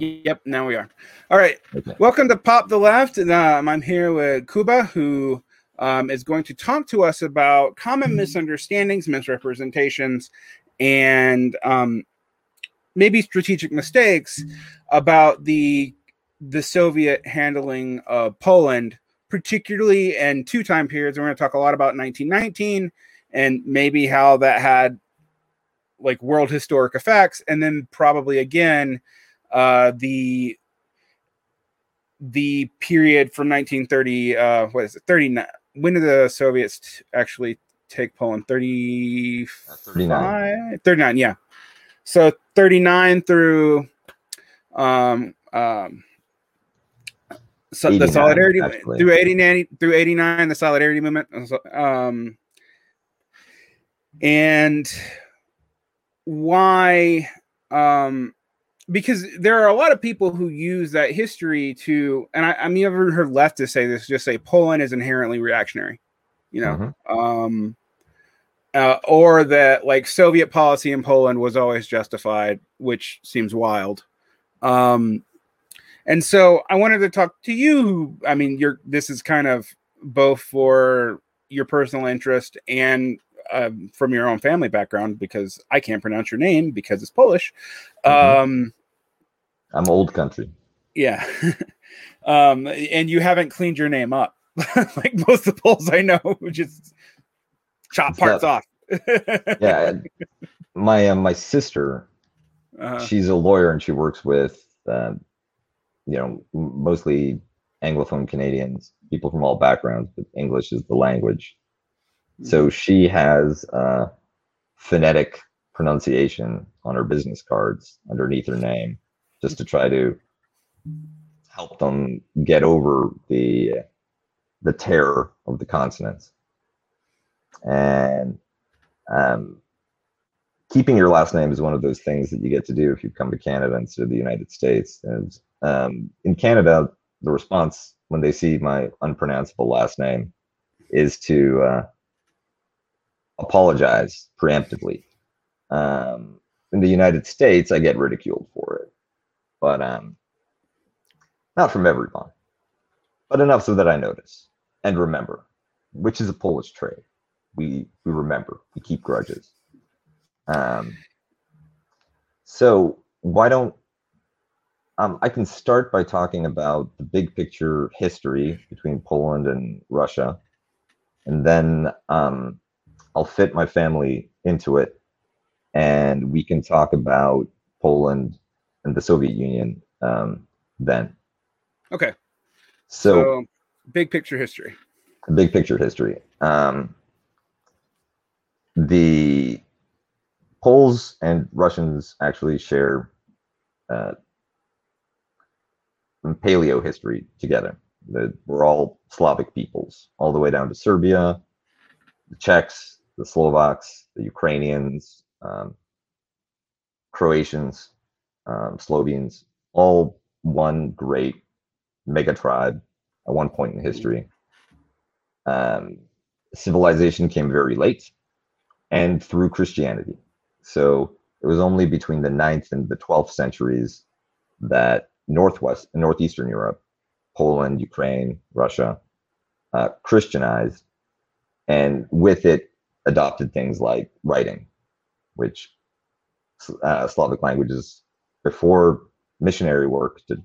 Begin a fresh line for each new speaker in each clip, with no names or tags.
now?
Yep, now we are. All right.
Okay.
Welcome to Pop the Left. And um, I'm here with Kuba, who um, is going to talk to us about common misunderstandings, misrepresentations, and um, maybe strategic mistakes about the the Soviet handling of Poland, particularly in two time periods. We're going to talk a lot about 1919 and maybe how that had like world historic effects, and then probably again uh, the the period from 1930 uh what is it 39 when did the soviets t- actually take poland 30
39.
39 yeah so 39 through um um so the solidarity
actually.
through 89 through 89 the solidarity movement um and why um because there are a lot of people who use that history to and i, I mean i've ever heard leftists say this just say poland is inherently reactionary you know? Um uh, or that like soviet policy in poland was always justified which seems wild. Um and so i wanted to talk to you who i mean you're this is kind of both for your personal interest and um, from your own family background because I can't pronounce your name because it's Polish.
Mhm.
Um,
I'm old country.
yeah. um, and you haven't cleaned your name up like most of the Poles I know, who just chop
It's
parts
not-
off.
Yeah, my uh, my sister,
Uh,
she's a lawyer and she works with, uh, you know, mostly Anglophone Canadians, people from all backgrounds, but English is the language. So she has uh, phonetic pronunciation on her business cards underneath her name, just to try to help them get over the the terror of the consonants. And um, keeping your last name is one of those things that you get to do if you come to Canada instead of the United States. And um, in Canada, the response when they see my unpronounceable last name is to uh, apologize preemptively. Um, in the United States, I get ridiculed for it, but um, not from everyone, but enough so that I notice and remember, which is a Polish trait. We we remember, we keep grudges. Um, so why don't um, I can start by talking about the big picture history between Poland and Russia, and then um, I'll fit my family into it, and we can talk about Poland and the Soviet Union um, then.
okay.
So,
So, big picture history.
big picture history. Um, the Poles and Russians actually share uh, paleo history together. The, we're all Slavic peoples, all the way down to Serbia, the Czechs, the Slovaks, the Ukrainians, um, Croatians, um, Slovenes, all one great mega tribe at one point in history. Um, civilization came very late and through Christianity. So it was only between the 9th and the 12th centuries that northwest northeastern Europe, Poland, Ukraine, Russia, uh, Christianized, and with it adopted things like writing, which uh, Slavic languages before missionary work to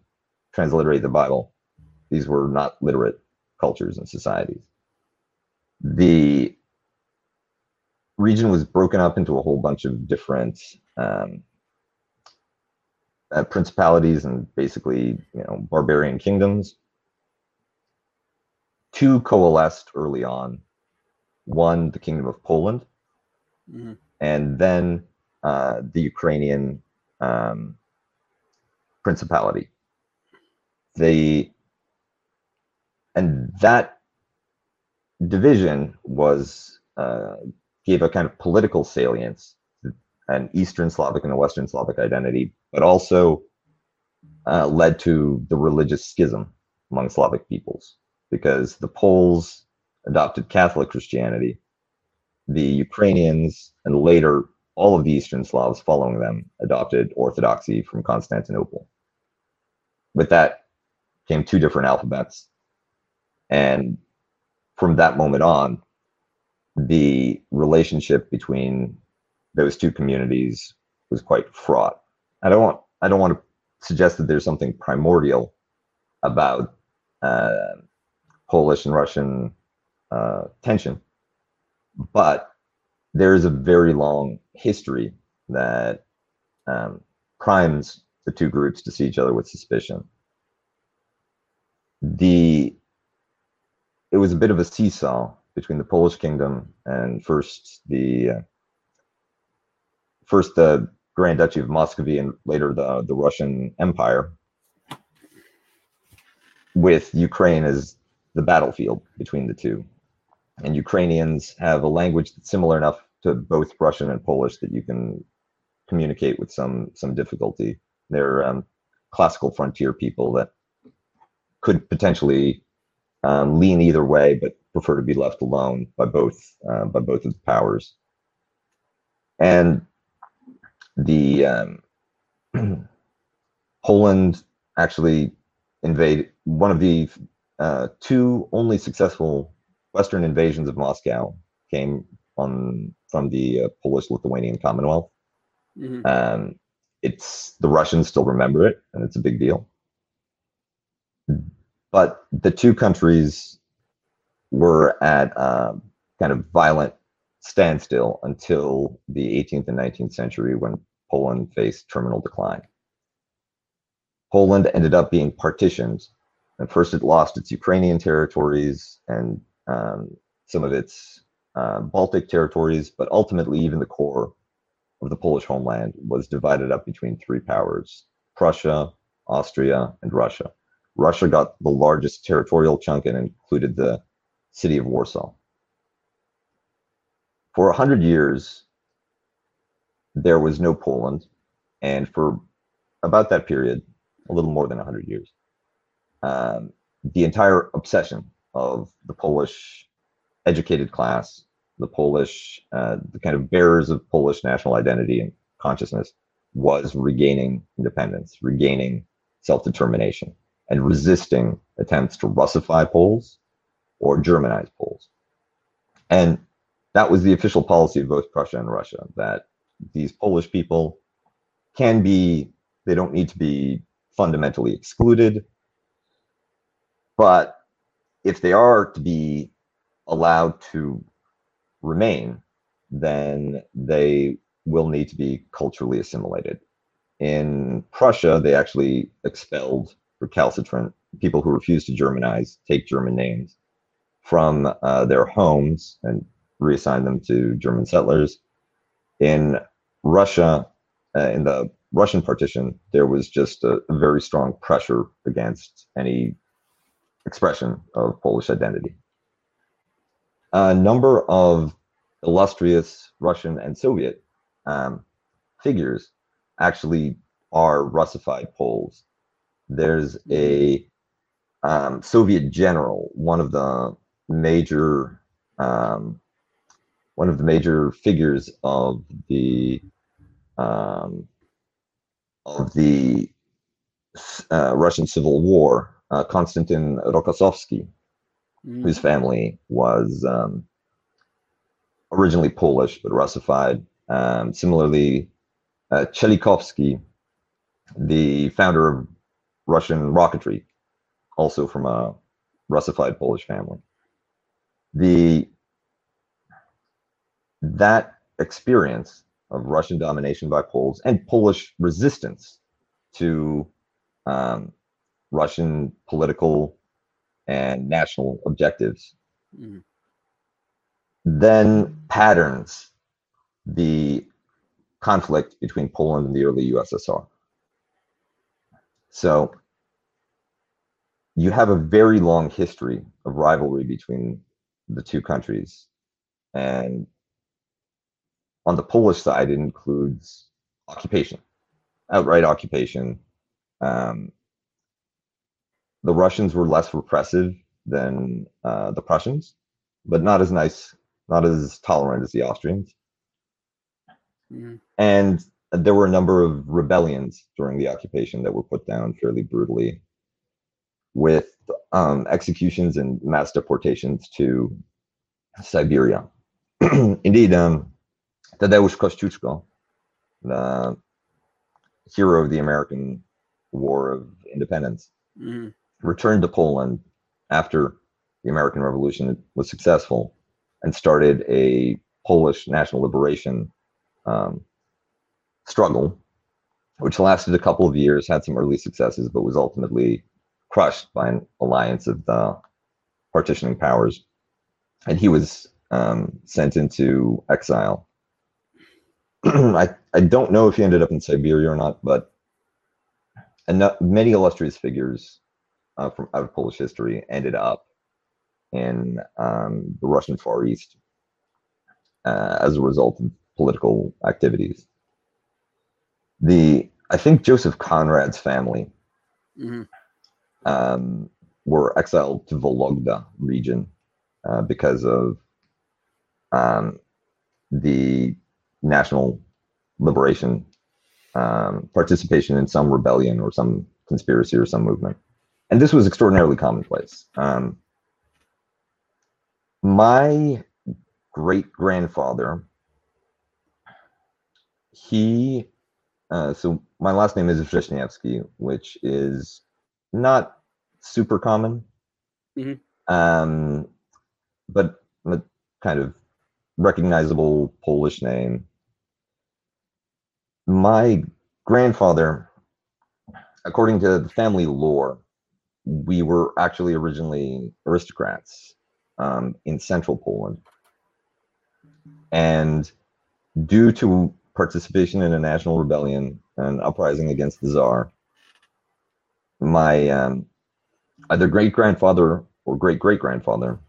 transliterate the Bible, these were not literate cultures and societies. The region was broken up into a whole bunch of different um, uh, principalities and basically, you know, barbarian kingdoms. Two coalesced early on. One, the Kingdom of Poland,
Mhm.
and then uh, the Ukrainian um, principality. The and that division was uh, gave a kind of political salience, an Eastern Slavic and a Western Slavic identity, but also uh, led to the religious schism among Slavic peoples because the Poles adopted Catholic Christianity, the Ukrainians, and later all of the Eastern Slavs following them adopted Orthodoxy from Constantinople. with that came two different alphabets. And from that moment on, the relationship between those two communities was quite fraught. I don't want I don't want to suggest that there's something primordial about uh, Polish and Russian uh, tension, but there is a very long history that um, primes the two groups to see each other with suspicion. The it was a bit of a seesaw between the Polish kingdom and first the uh, first the Grand Duchy of Muscovy and later the the Russian Empire, with Ukraine as the battlefield between the two. And Ukrainians have a language that's similar enough to both Russian and Polish that you can communicate with some some difficulty. They're um, classical frontier people that could potentially um, lean either way, but prefer to be left alone by both uh, by both of the powers. And the um, Poland actually invade one of the uh, two only successful Western invasions of Moscow came on from the uh, Polish-Lithuanian Commonwealth. Mm-hmm. Um, it's the Russians still remember it, and it's a big deal. But the two countries were at uh, kind of violent standstill until the 18th and 19th century when Poland faced terminal decline. Poland ended up being partitioned. And first, it lost its Ukrainian territories and um, some of its uh, Baltic territories, but ultimately, even the core of the Polish homeland was divided up between three powers Prussia, Austria, and Russia. Russia got the largest territorial chunk and included the city of Warsaw. For 100 years, there was no Poland. And for about that period, a little more than 100 years, um, the entire obsession of the Polish educated class, the Polish, uh, the kind of bearers of Polish national identity and consciousness, was regaining independence, regaining self determination, and resisting attempts to Russify Poles or Germanize Poles. And that was the official policy of both Prussia and Russia that these Polish people can be, they don't need to be fundamentally excluded. But if they are to be allowed to remain, then they will need to be culturally assimilated. In Prussia, they actually expelled recalcitrant people who refused to Germanize, take German names from uh, their homes and reassign them to German settlers. In Russia, uh, in the Russian partition, there was just a, a very strong pressure against any expression of Polish identity. A number of illustrious Russian and Soviet um, figures actually are Russified Poles. There's a um, Soviet general, one of the major um, one of the major figures of the um, of the uh, Russian Civil War, uh, Konstantin Rokossovsky, mm. whose family was um, originally Polish but Russified. Um, similarly, uh, Tsiolkovsky, the founder of Russian rocketry, also from a Russified Polish family. The that experience of Russian domination by Poles and Polish resistance to um, Russian political and national objectives, mm. then patterns the conflict between Poland and the early USSR. So you have a very long history of rivalry between the two countries. And on the Polish side, it includes occupation, outright occupation. Um, the Russians were less repressive than uh, the Prussians, but not as nice, not as tolerant as the Austrians. Mm. And there were a number of rebellions during the occupation that were put down fairly brutally, with um, executions and mass deportations to Siberia. Indeed, um, Tadeusz Kościuszko, the hero of the American War of Independence, mm-hmm. Returned to Poland after the American Revolution was successful and started a Polish national liberation um, struggle, which lasted a couple of years, had some early successes, but was ultimately crushed by an alliance of the partitioning powers. And he was um, sent into exile. I, I don't know if he ended up in Siberia or not, but enough, many illustrious figures uh, from out of Polish history ended up in um, the Russian Far East uh, as a result of political activities. The I think Joseph Conrad's family mm-hmm. um, were exiled to Vologda region uh, because of um, the national liberation um, participation in some rebellion or some conspiracy or some movement. And this was extraordinarily commonplace. Um, my great grandfather, he, uh, so my last name is Wrzesniewski, which is not super common, mm-hmm. um, but a kind of recognizable Polish name. My grandfather, according to the family lore, we were actually originally aristocrats um, in central Poland. And due to participation in a national rebellion and uprising against the Tsar, my um, either great grandfather or great great grandfather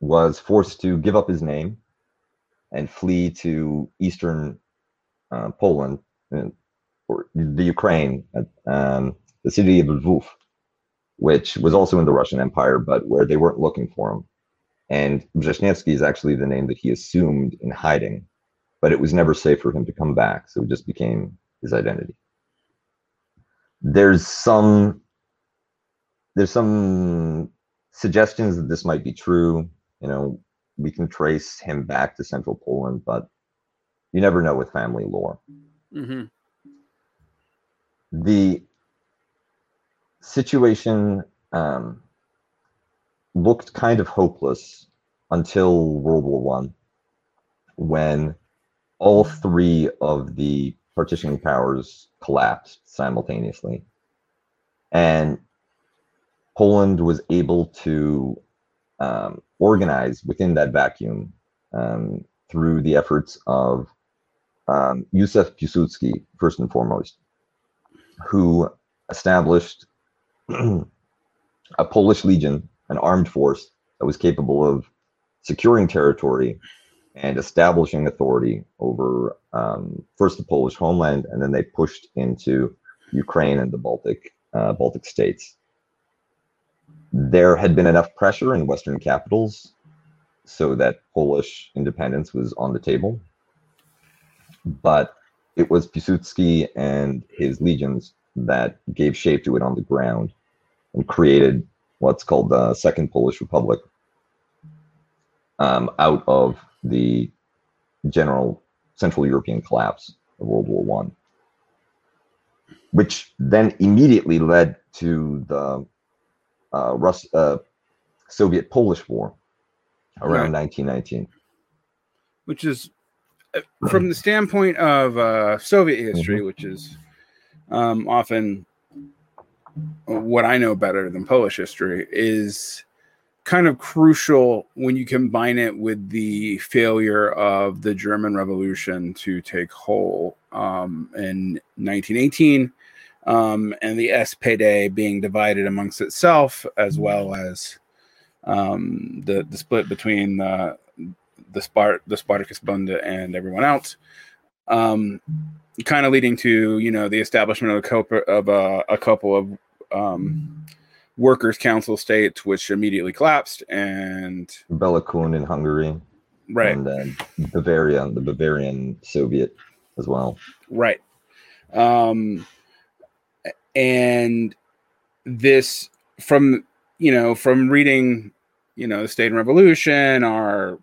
was forced to give up his name and flee to eastern uh, Poland uh, or the Ukraine, um, the city of Lvov, which was also in the Russian Empire, but where they weren't looking for him. And Wrzesniewski is actually the name that he assumed in hiding, but it was never safe for him to come back, so it just became his identity. There's some there's some suggestions that this might be true. You know, we can trace him back to central Poland, but you never know with family lore. Mm-hmm. The situation um, looked kind of hopeless until World War One, when all three of the partitioning powers collapsed simultaneously, and Poland was able to um, organize within that vacuum um, through the efforts of um, Józef Piłsudski, first and foremost, who established a Polish legion, an armed force that was capable of securing territory and establishing authority over um, first the Polish homeland, and then they pushed into Ukraine and the Baltic uh, Baltic states. There had been enough pressure in Western capitals so that Polish independence was on the table, but it was Piłsudski and his legions that gave shape to it on the ground and created what's called the Second Polish Republic um, out of the general Central European collapse of World War One, which then immediately led to the uh, Rus- uh, Soviet Polish War around right. 1919.
Which is, uh, from the standpoint of uh, Soviet history, mm-hmm. which is um, often what I know better than Polish history, is kind of crucial when you combine it with the failure of the German Revolution to take hold um, in 1918 um, and the SPD being divided amongst itself, as well as um, the, the split between the, the, Spart- the Spartacus Bund and everyone else. Um, kind of leading to you know the establishment of a couple of uh, a couple of um, workers' council states, which immediately collapsed, and
Bela Kun in Hungary,
right,
and then Bavaria, the Bavarian Soviet as well.
Right. Um, and this from you know from reading you know the state and revolution are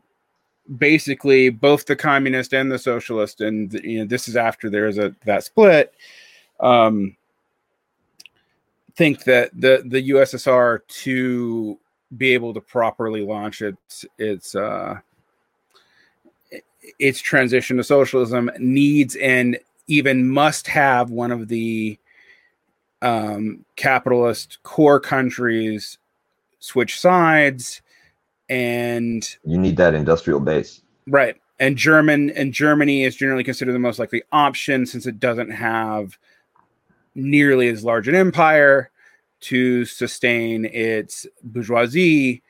basically both the communist and the socialist and you know this is after there's a that split um think that the the USSR to be able to properly launch its its uh its transition to socialism needs and even must have one of the um, capitalist core countries switch sides and
you need that industrial base.
Right. And german and germany is generally considered the most likely option since it doesn't have nearly as large an empire to sustain its bourgeoisie.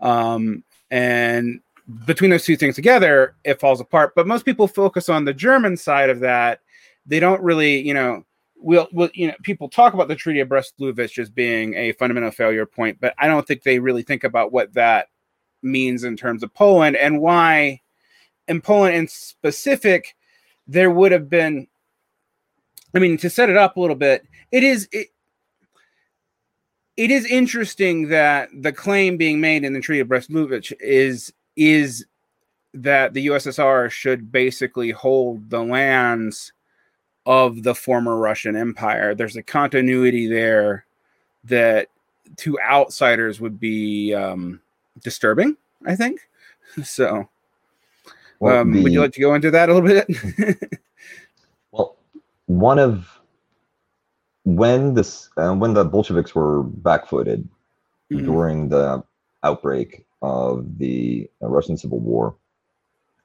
Um, and between those two things together it falls apart. But most people focus on the german side of that. They don't really you know we'll, we'll you know people talk about the treaty of brest-litovsk as being a fundamental failure point but i don't think they really think about what that means in terms of poland and why in poland in specific there would have been i mean to set it up a little bit it is it, it is interesting that the claim being made in the treaty of brest-litovsk is is that the ussr should basically hold the lands of the former Russian Empire. There's a continuity there that to outsiders would be um, disturbing, I think. So, well, um, the, would you like to go into that a little bit?
well, one of when this uh, when the Bolsheviks were backfooted mm-hmm. during the outbreak of the uh, Russian Civil War,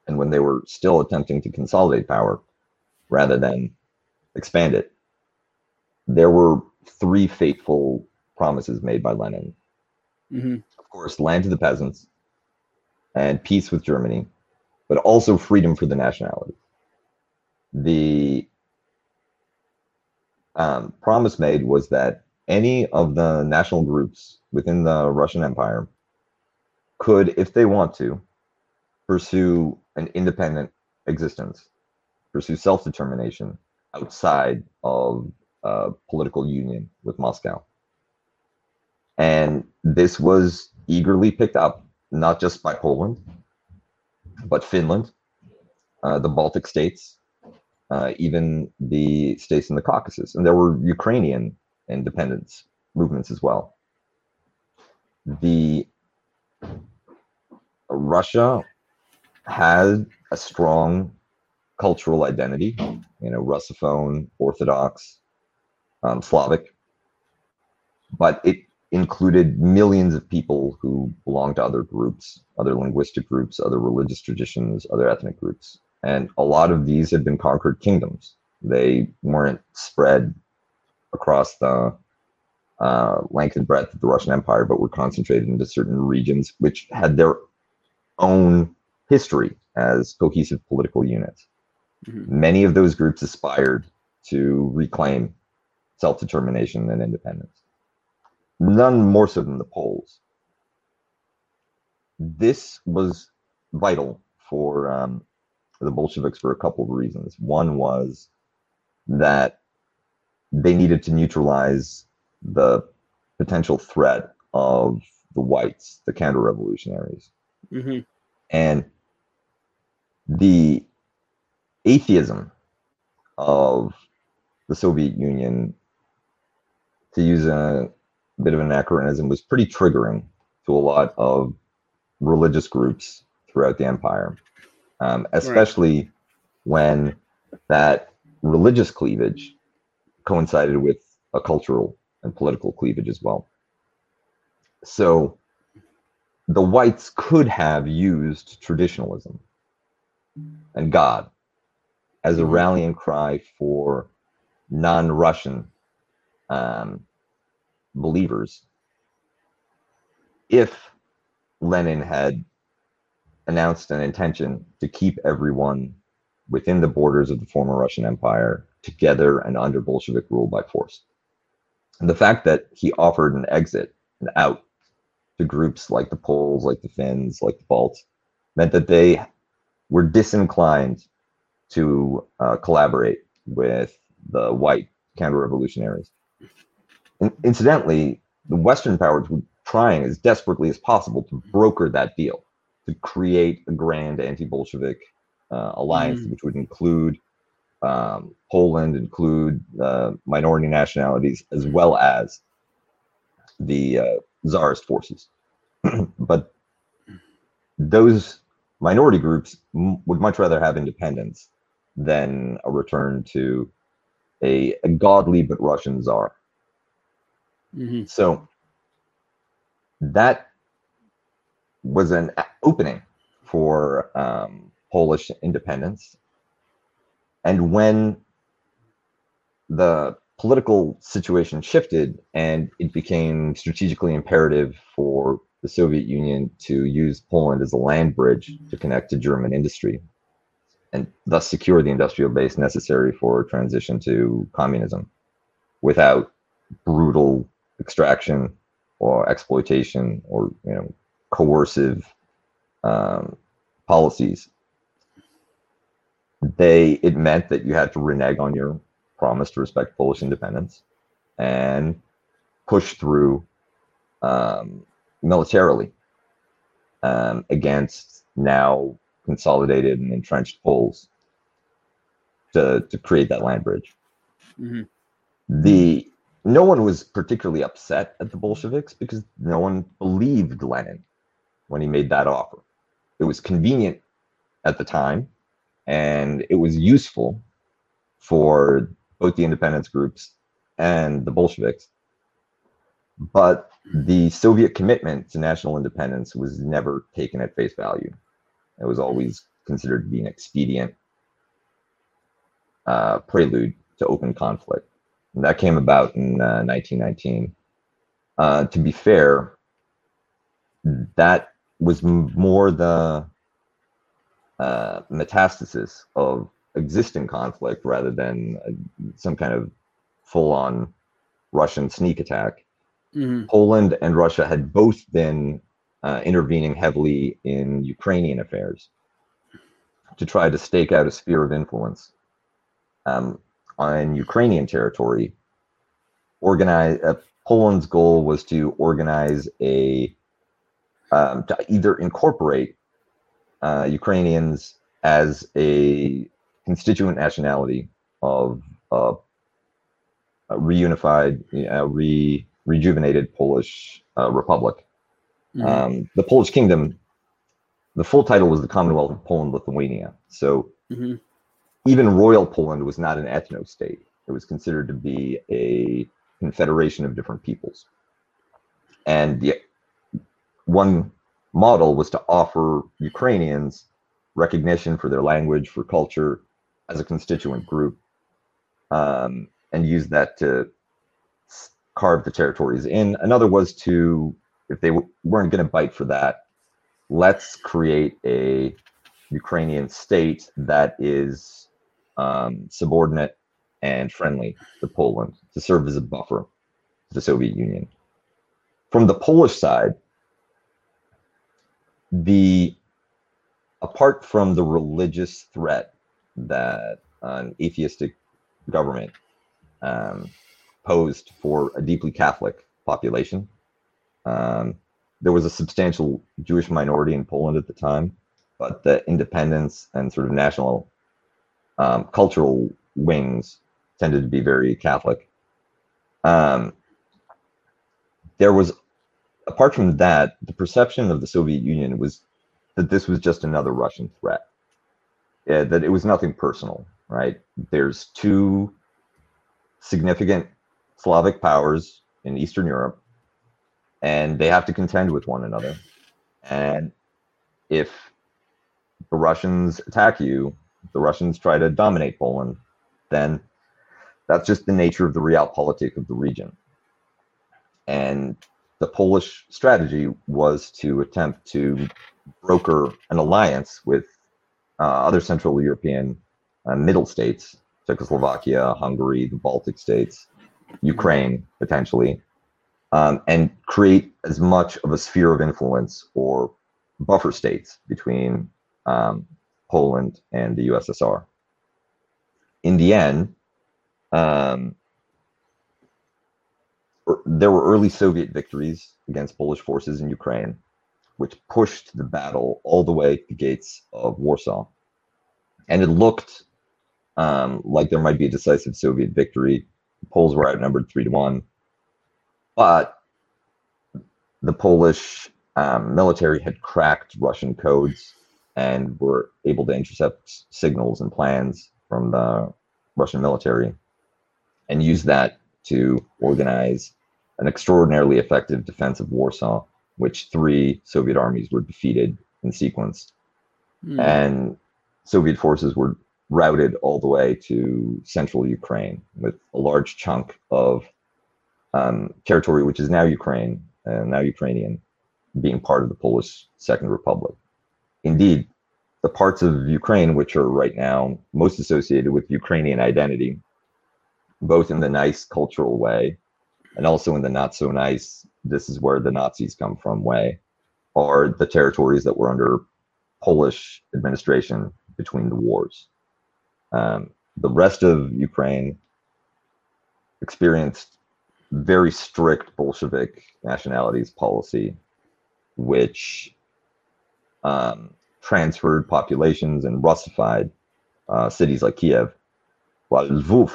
and when they were still attempting to consolidate power rather than expand it. There were three fateful promises made by Lenin. Mm-hmm. Course, land to the peasants and peace with Germany, but also freedom for the nationality. The um, promise made was that any of the national groups within the Russian Empire could, if they want to, pursue an independent existence, pursue self determination, outside of uh, political union with Moscow. And this was eagerly picked up, not just by Poland, but Finland, uh, the Baltic states, uh, even the states in the Caucasus. And there were Ukrainian independence movements as well. The Russia had a strong cultural identity, you know, Russophone, Orthodox, um, Slavic, but it included millions of people who belonged to other groups, other linguistic groups, other religious traditions, other ethnic groups. And a lot of these had been conquered kingdoms. They weren't spread across the uh, length and breadth of the Russian Empire, but were concentrated into certain regions which had their own history as cohesive political units. Mm-hmm. Many of those groups aspired to reclaim self determination and independence. None more so than the Poles. This was vital for um, the Bolsheviks for a couple of reasons. One was that they needed to neutralize the potential threat of the whites, the counter revolutionaries. Mm-hmm. And the atheism of the Soviet Union, to use a bit of an anachronism, was pretty triggering to a lot of religious groups throughout the empire, um, especially right. when that religious cleavage coincided with a cultural and political cleavage as well. So the whites could have used traditionalism and God as a mm-hmm. rallying cry for non-Russian um, believers. If Lenin had announced an intention to keep everyone within the borders of the former Russian Empire together and under Bolshevik rule by force. And the fact that he offered an exit, an out to groups like the Poles, like the Finns, like the Balts, meant that they were disinclined to uh, collaborate with the white counter-revolutionaries. And incidentally, the Western powers were trying as desperately as possible to broker that deal, to create a grand anti-Bolshevik uh, alliance, mm. which would include um, Poland, include uh, minority nationalities, as well as the uh, czarist forces. but those minority groups m- would much rather have independence than a return to a, a godly but Russian czar. Mm-hmm. So that was an opening for um, Polish independence. And when the political situation shifted and it became strategically imperative for the Soviet Union to use Poland as a land bridge to connect to German industry and thus secure the industrial base necessary for transition to communism without brutal extraction or exploitation or you know coercive um, policies they it meant that you had to renege on your promise to respect Polish independence and push through um, militarily um, against now consolidated and entrenched Poles to to create that land bridge. Mm-hmm. The no one was particularly upset at the Bolsheviks because no one believed Lenin when he made that offer. It was convenient at the time, and it was useful for both the independence groups and the Bolsheviks. But the Soviet commitment to national independence was never taken at face value. It was always considered to be an expedient uh, prelude to open conflict. And that came about in uh, 1919. Uh, to be fair, that was more the uh, metastasis of existing conflict rather than uh, some kind of full on Russian sneak attack. Mm-hmm. Poland and Russia had both been uh, intervening heavily in Ukrainian affairs to try to stake out a sphere of influence um, on Ukrainian territory. Organize uh, Poland's goal was to organize a um, to either incorporate uh, Ukrainians as a constituent nationality of uh, a reunified, uh, re rejuvenated Polish uh, republic. Mm-hmm. Um, the Polish kingdom, the full title was the Commonwealth of Poland Lithuania. So mm-hmm. Even royal Poland was not an ethno state. It was considered to be a confederation of different peoples. And the one model was to offer Ukrainians recognition for their language, for culture as a constituent group, um, and use that to carve the territories in. Another was to, if they weren't going to bite for that, let's create a Ukrainian state that is um, subordinate and friendly to Poland to serve as a buffer to the Soviet Union. From the Polish side, the apart from the religious threat that an atheistic government um, posed for a deeply Catholic population, um, there was a substantial Jewish minority in Poland at the time, but the independence and sort of national um, cultural wings tended to be very Catholic. Um, there was apart from that, the perception of the Soviet Union was that this was just another Russian threat, yeah, that it was nothing personal, right? There's two significant Slavic powers in Eastern Europe, and they have to contend with one another. And if the Russians attack you, the Russians try to dominate Poland, then that's just the nature of the realpolitik of the region. And the Polish strategy was to attempt to broker an alliance with uh, other Central European uh, middle states, Czechoslovakia, Hungary, the Baltic states, Ukraine, potentially, um, and create as much of a sphere of influence or buffer states between um, Poland and the USSR. in the end, um, er, there were early Soviet victories against Polish forces in Ukraine, which pushed the battle all the way to the gates of Warsaw. And it looked um, like there might be a decisive Soviet victory. The Poles were outnumbered three to one. But the Polish um, military had cracked Russian codes and were able to intercept signals and plans from the Russian military and use that to organize an extraordinarily effective defense of Warsaw, which three Soviet armies were defeated in sequence. Mm. And Soviet forces were routed all the way to central Ukraine with a large chunk of um, territory, which is now Ukraine, uh, now Ukrainian, being part of the Polish Second Republic. Indeed, the parts of Ukraine which are right now most associated with Ukrainian identity, both in the nice cultural way and also in the not so nice, this is where the Nazis come from way, are the territories that were under Polish administration between the wars. Um, the rest of Ukraine experienced very strict Bolshevik nationalities policy, which um, transferred populations and Russified uh, cities like Kiev, while Lvov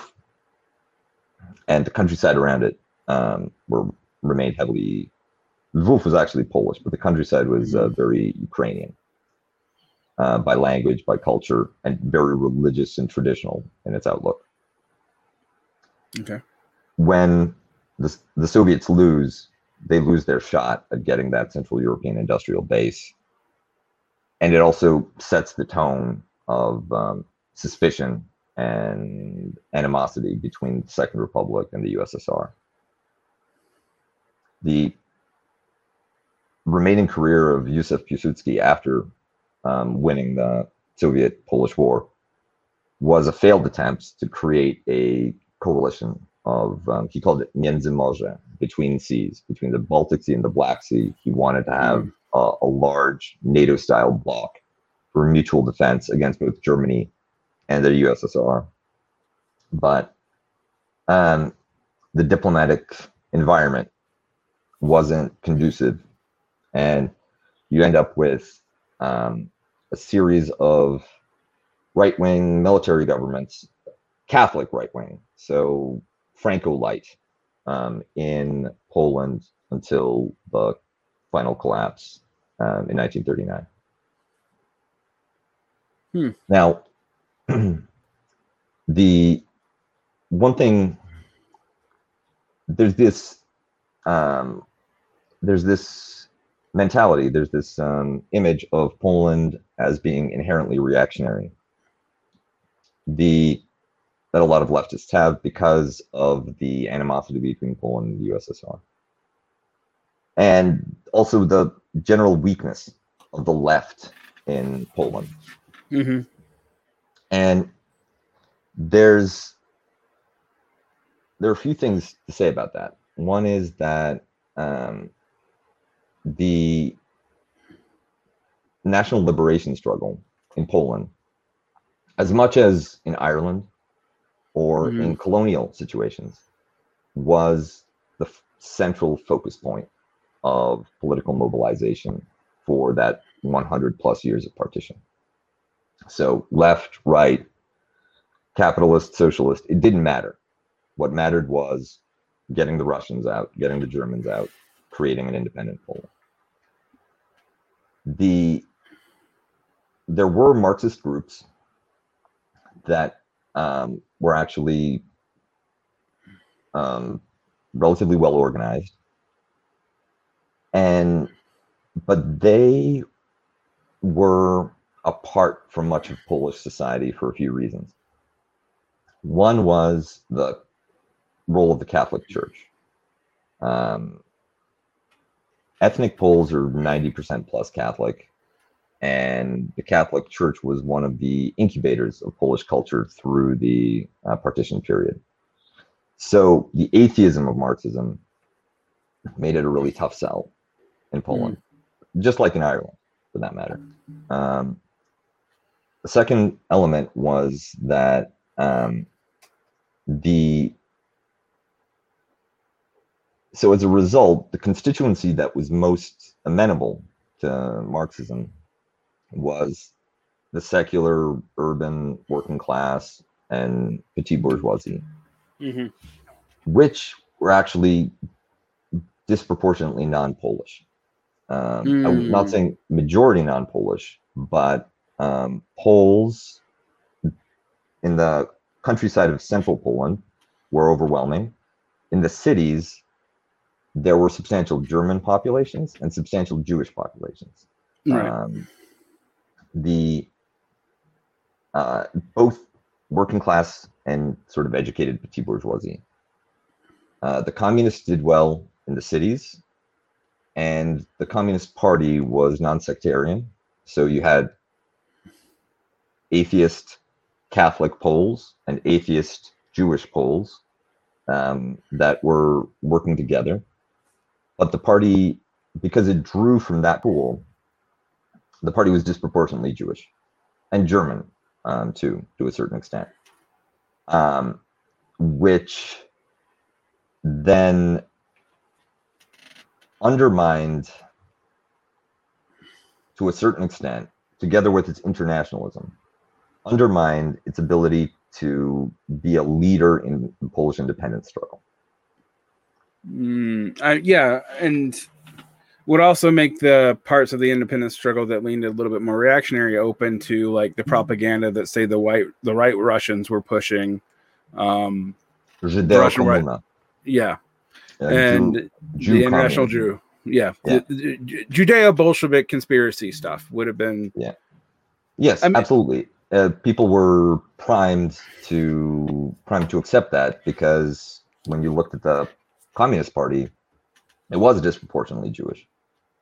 and the countryside around it um, were remained heavily. Lvov was actually Polish, but the countryside was uh, very Ukrainian uh, by language, by culture, and very religious and traditional in its outlook.
Okay.
When the, the Soviets lose, they lose their shot at getting that Central European industrial base and it also sets the tone of um, suspicion and animosity between the Second Republic and the USSR. The remaining career of Józef Piłsudski after um, winning the Soviet Polish War was a failed attempt to create a coalition of, um, he called it Międzymorze, between seas, between the Baltic Sea and the Black Sea. He wanted to have a, a large NATO style bloc for mutual defense against both Germany and the USSR. But um, the diplomatic environment wasn't conducive, and you end up with um, a series of right wing military governments, Catholic right wing, so Franco light um, in Poland until the final collapse um, in 1939. Hmm. Now, the one thing there's this um, there's this mentality, there's this um, image of Poland as being inherently reactionary. The that a lot of leftists have because of the animosity between Poland and the USSR and also the general weakness of the left in Poland.
Mm-hmm.
And there's there are a few things to say about that. One is that um, the national liberation struggle in Poland, as much as in Ireland or mm-hmm. in colonial situations, was the f- central focus point of political mobilization for that 100 plus years of partition. So, left, right, capitalist, socialist, it didn't matter. What mattered was getting the Russians out, getting the Germans out, creating an independent Poland. The there were Marxist groups that um, were actually um, relatively well organized and but they were apart from much of Polish society for a few reasons. One was the role of the Catholic Church. Um, ethnic Poles are 90% plus Catholic, and the Catholic Church was one of the incubators of Polish culture through the uh, partition period. So the atheism of Marxism made it a really tough sell in Poland, mm. just like in Ireland, for that matter. Um, the second element was that Um, the so as a result, the constituency that was most amenable to Marxism was the secular, urban, working class, and petit bourgeoisie,
Mm-hmm.
which were actually disproportionately non-Polish. Um, I'm not
Mm.
saying majority non-Polish, but um, Poles in the countryside of central Poland were overwhelming. In the cities, there were substantial German populations and substantial Jewish populations.
Right.
Um, the uh, both working class and sort of educated petit bourgeoisie. Uh, the communists did well in the cities, and the Communist Party was non-sectarian. So you had atheist Catholic Poles and atheist Jewish Poles um, that were working together. But the party, because it drew from that pool, the party was disproportionately Jewish and German um, too, to a certain extent, um, which then undermined to a certain extent, together with its internationalism, undermined its ability to be a leader in the Polish independence struggle.
Mm, I, yeah, and would also make the parts of the independence struggle that leaned a little bit more reactionary open to like the propaganda that say the white the right Russians were pushing. Um, Russian right- yeah, and
Jew-
the
Jew
international. Jew. Yeah,
Yeah.
Judeo Bolshevik conspiracy stuff would have been. Yeah.
Yes,
I mean-
absolutely. Uh, people were primed to primed to accept that because when you looked at the Communist Party, it was disproportionately Jewish,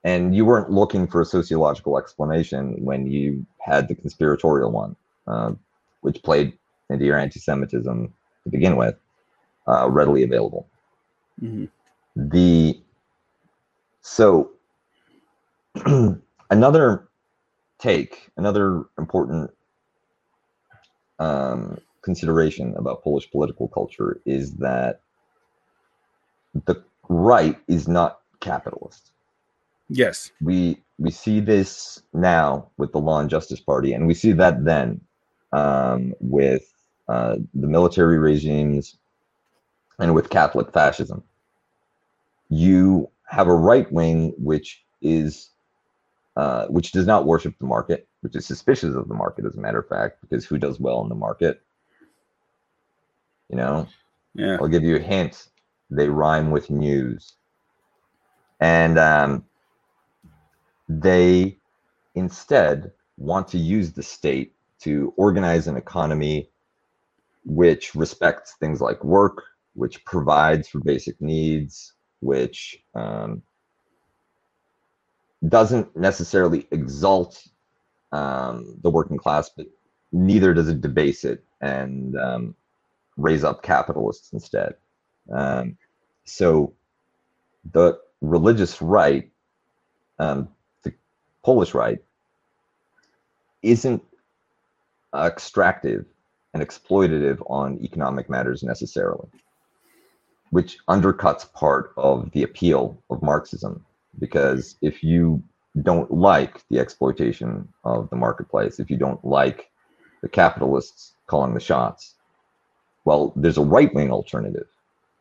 and you weren't looking for a sociological explanation when you had the conspiratorial one, uh, which played into your anti-Semitism to begin with, uh, readily available
Mhm.
the so another take another important um, consideration about polish political culture is that the right is not capitalist
Yes.
we we see this now with the law and justice party and we see that then um, with uh, the military regimes and with catholic fascism you have a right wing which is uh, which does not worship the market which is suspicious of the market as a matter of fact because who does well in the market you know
Yeah.
I'll give you a hint. They rhyme with news. And um, they instead want to use the state to organize an economy which respects things like work, which provides for basic needs, which um, doesn't necessarily exalt um, the working class, but neither does it debase it and um, raise up capitalists instead. Um, so the religious right, um, the Polish right, isn't extractive and exploitative on economic matters necessarily, which undercuts part of the appeal of Marxism. Because if you don't like the exploitation of the marketplace, if you don't like the capitalists calling the shots, well, there's a right wing alternative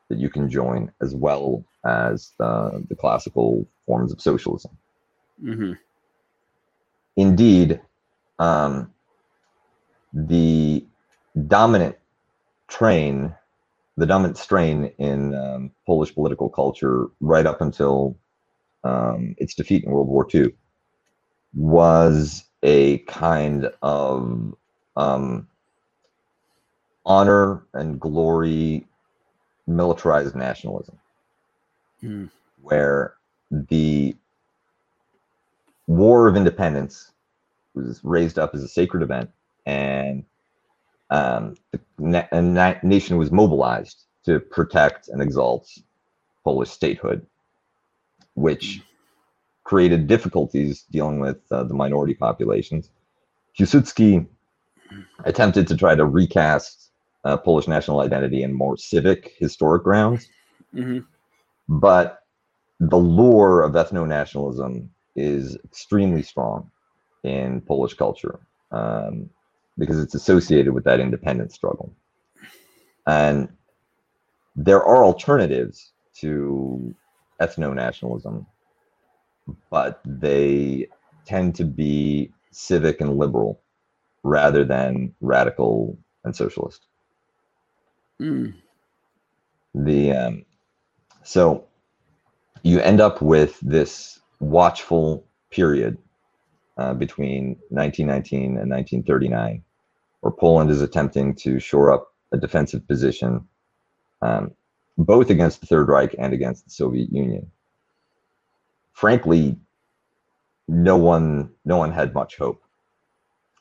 that you can join as well as the, the classical forms of socialism.
hmm
Indeed, um, the dominant train, the dominant strain in um, Polish political culture right up until um, its defeat in World War II was a kind of um, honor and glory militarized nationalism
Mm.
where the war of independence was raised up as a sacred event and um, the na- a na- nation was mobilized to protect and exalt Polish statehood, which created difficulties dealing with uh, the minority populations. Piłsudski attempted to try to recast uh, Polish national identity in more civic, historic grounds.
hmm
But the lure of ethno nationalism is extremely strong in Polish culture um, because it's associated with that independence struggle. And there are alternatives to ethno nationalism, but they tend to be civic and liberal rather than radical and socialist.
Mm.
The um, so you end up with this watchful period uh, between 1919 and 1939, where Poland is attempting to shore up a defensive position, um, both against the Third Reich and against the Soviet Union. Frankly, no one no one had much hope,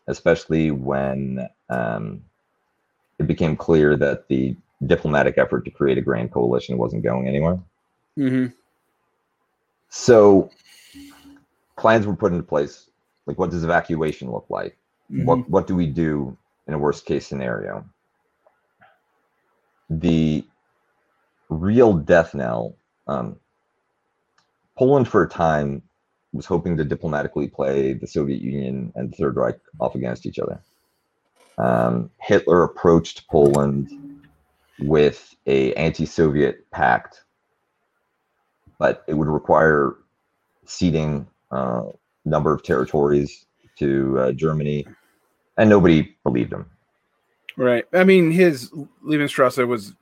especially when um, it became clear that the diplomatic effort to create a grand coalition wasn't going anywhere.
hmm
So plans were put into place. Like, what does evacuation look like? What what do we do in a worst case scenario? The real death knell. Um, Poland, for a time, was hoping to diplomatically play the Soviet Union and the Third Reich off against each other. Um, Hitler approached Poland with a anti-Soviet pact, but it would require ceding uh, number of territories to uh, Germany, and nobody believed him.
Right. I mean, his Lebensraum was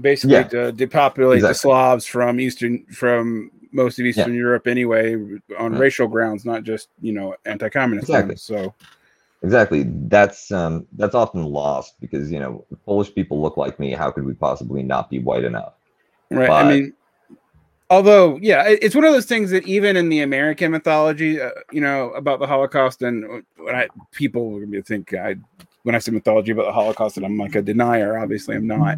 basically
Yeah.
to depopulate the Slavs from Eastern, from most of Eastern Europe anyway, on
Yeah.
racial grounds, not just you know anti-communist.
Exactly.
So
Exactly. That's um, that's often lost because you know Polish people look like me. How could we possibly not be white enough?
right. I mean, although yeah, it's one of those things that even in the American mythology, uh, you know, about the Holocaust, and when I people think I when I say mythology about the Holocaust, that I'm like a denier. Obviously, I'm not.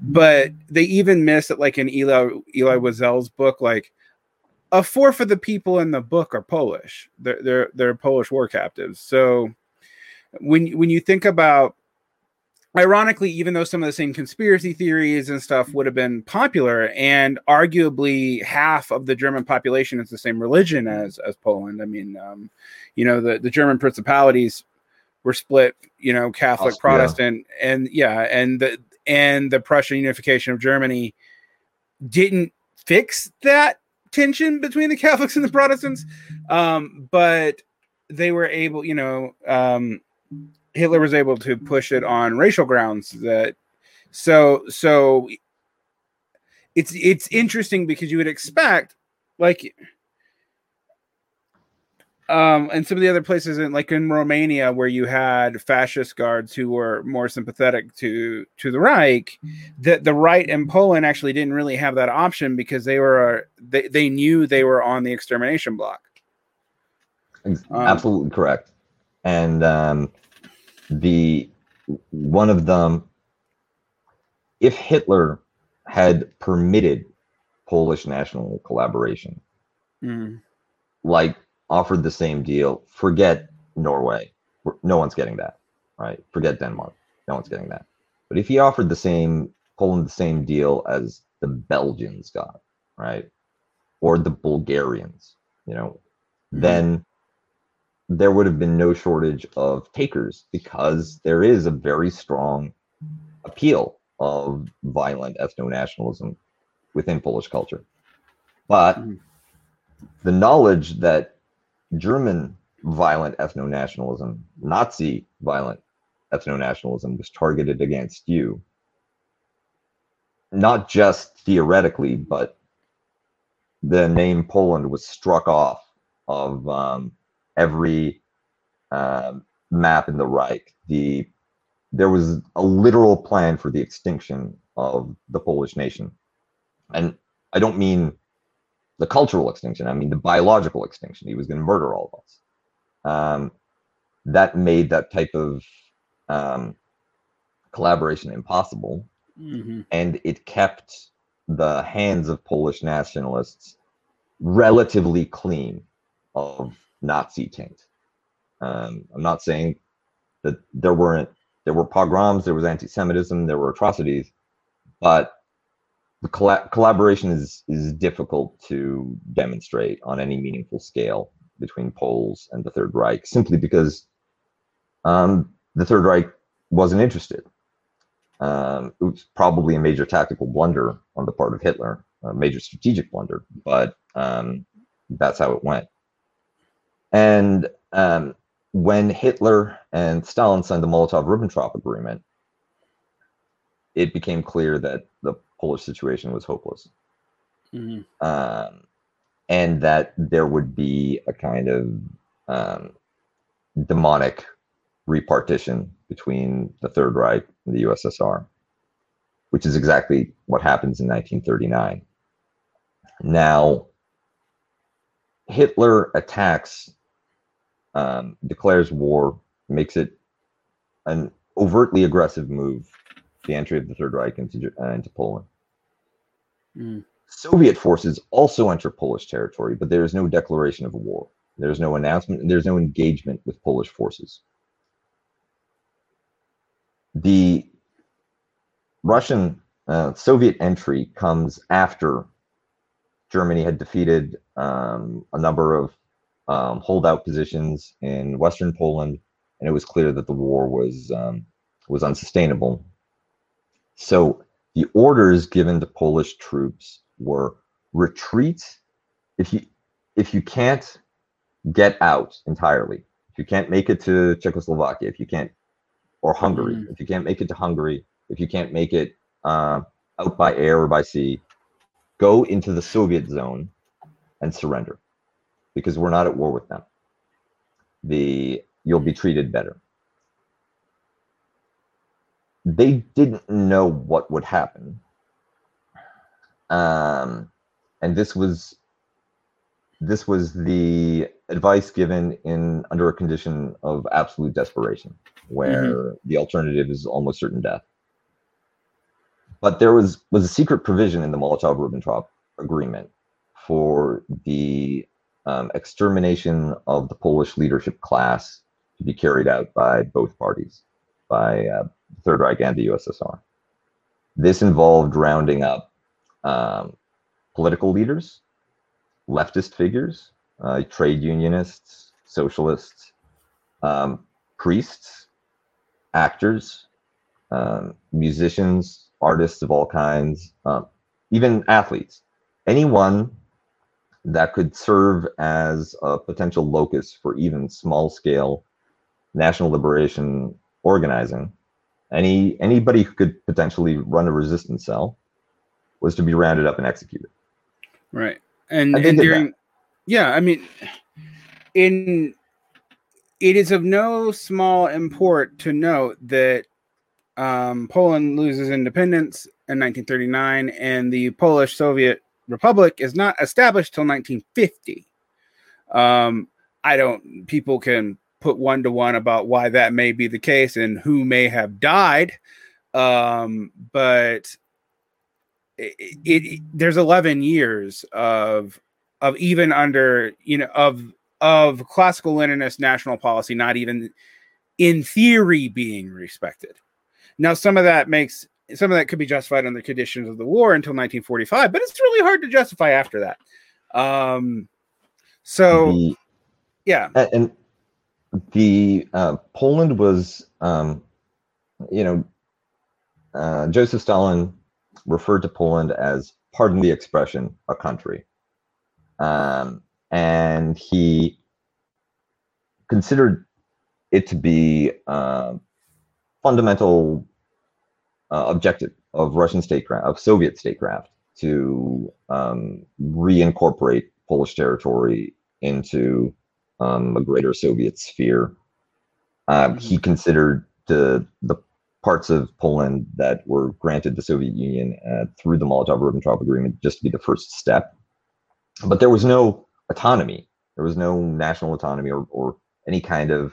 But they even miss it, like in Elie Elie Wiesel's book, like a fourth of the people in the book are Polish. They're they're they're Polish war captives. So when when you think about ironically, even though some of the same conspiracy theories and stuff would have been popular, and arguably half of the German population is the same religion as as Poland. I mean, um, you know, the the German principalities were split, you know, Catholic. Protestant, and yeah, and the and the Prussian unification of Germany didn't fix that tension between the Catholics and the Protestants, um, but they were able, you know, um, Hitler was able to push it on racial grounds. That so so it's it's interesting because you would expect like um and some of the other places in like in Romania where you had fascist guards who were more sympathetic to to the Reich that the right in Poland actually didn't really have that option because they were they, they knew they were on the extermination block Um,
Absolutely correct. And um, the one of them, if Hitler had permitted Polish national collaboration,
Mm.
like offered the same deal, forget Norway. No one's getting that, right? Forget Denmark. No one's getting that. But if he offered the same Poland the same deal as the Belgians got, right, or the Bulgarians, you know, then there would have been no shortage of takers because there is a very strong appeal of violent ethno nationalism within Polish culture. But
Mhm.
the knowledge that German violent ethno nationalism, Nazi violent ethno nationalism was targeted against you, not just theoretically, but the name Poland was struck off of um, every um, map in the Reich. The there was a literal plan for the extinction of the Polish nation, and I don't mean the cultural extinction. I mean the biological extinction. He was going to murder all of us. Um, that made that type of um, collaboration impossible
Mhm.
and it kept the hands of Polish nationalists relatively clean of Nazi taint. Um, I'm not saying that there weren't there were pogroms, there was anti-Semitism, there were atrocities, but the colla- collaboration is is difficult to demonstrate on any meaningful scale between Poles and the Third Reich, simply because um, the Third Reich wasn't interested. Um, it was probably a major tactical blunder on the part of Hitler, a major strategic blunder, but um, that's how it went. And um, when Hitler and Stalin signed the Molotov-Ribbentrop Agreement, it became clear that the Polish situation was hopeless, mm-hmm. um, and that there would be a kind of um, demonic repartition between the Third Reich and the USSR, which is exactly what happens in 1939. Now, Hitler attacks, um, declares war, makes it an overtly aggressive move, the entry of the Third Reich into, uh, into Poland. Mm. Soviet forces also enter Polish territory, but there is no declaration of war. There's no announcement, there's no engagement with Polish forces. The Russian uh, Soviet entry comes after Germany had defeated um, a number of um, holdout positions in Western Poland, and it was clear that the war was um, was unsustainable. So the orders given to Polish troops were retreat if you if you can't get out entirely, if you can't make it to Czechoslovakia, if you can't or Hungary, mm-hmm. if you can't make it to Hungary, if you can't make it uh, out by air or by sea, go into the Soviet zone and surrender because we're not at war with them. The you'll be treated better they didn't know what would happen. Um, and this was this was the advice given in under a condition of absolute desperation, where mm-hmm. the alternative is almost certain death. But there was was a secret provision in the Molotov-Ribbentrop agreement for the um, extermination of the Polish leadership class to be carried out by both parties, by uh, Third Reich and the USSR. This involved rounding up um, political leaders, leftist figures, uh, trade unionists, socialists, um, priests, actors, um, musicians, artists of all kinds, um, even athletes. Anyone that could serve as a potential locus for even small scale national liberation organizing any anybody who could potentially run a resistance cell was to be rounded up and executed.
Right. And, and during yeah, I mean in it is of no small import to note that um, Poland loses independence in 1939 and the Polish Soviet Republic is not established till 1950. Um, I don't people can put one to one about why that may be the case and who may have died. Um, but it, it, there's 11 years of of even under you know of of classical Leninist national policy not even in theory being respected. Now, some of that makes some of that could be justified on the conditions of the war until 1945, but it's really hard to justify after that. Um, so, the, yeah,
and the uh, Poland was, um, you know, uh, Joseph Stalin referred to Poland as, pardon the expression, a country, um, and he considered it to be uh, fundamental uh, objective of Russian statecraft, of Soviet statecraft, to um, reincorporate Polish territory into um, a greater Soviet sphere. Um, he mm-hmm. considered the the parts of Poland that were granted the Soviet Union uh, through the Molotov-Ribbentrop Agreement just to be the first step. But there was no autonomy. There was no national autonomy or, or any kind of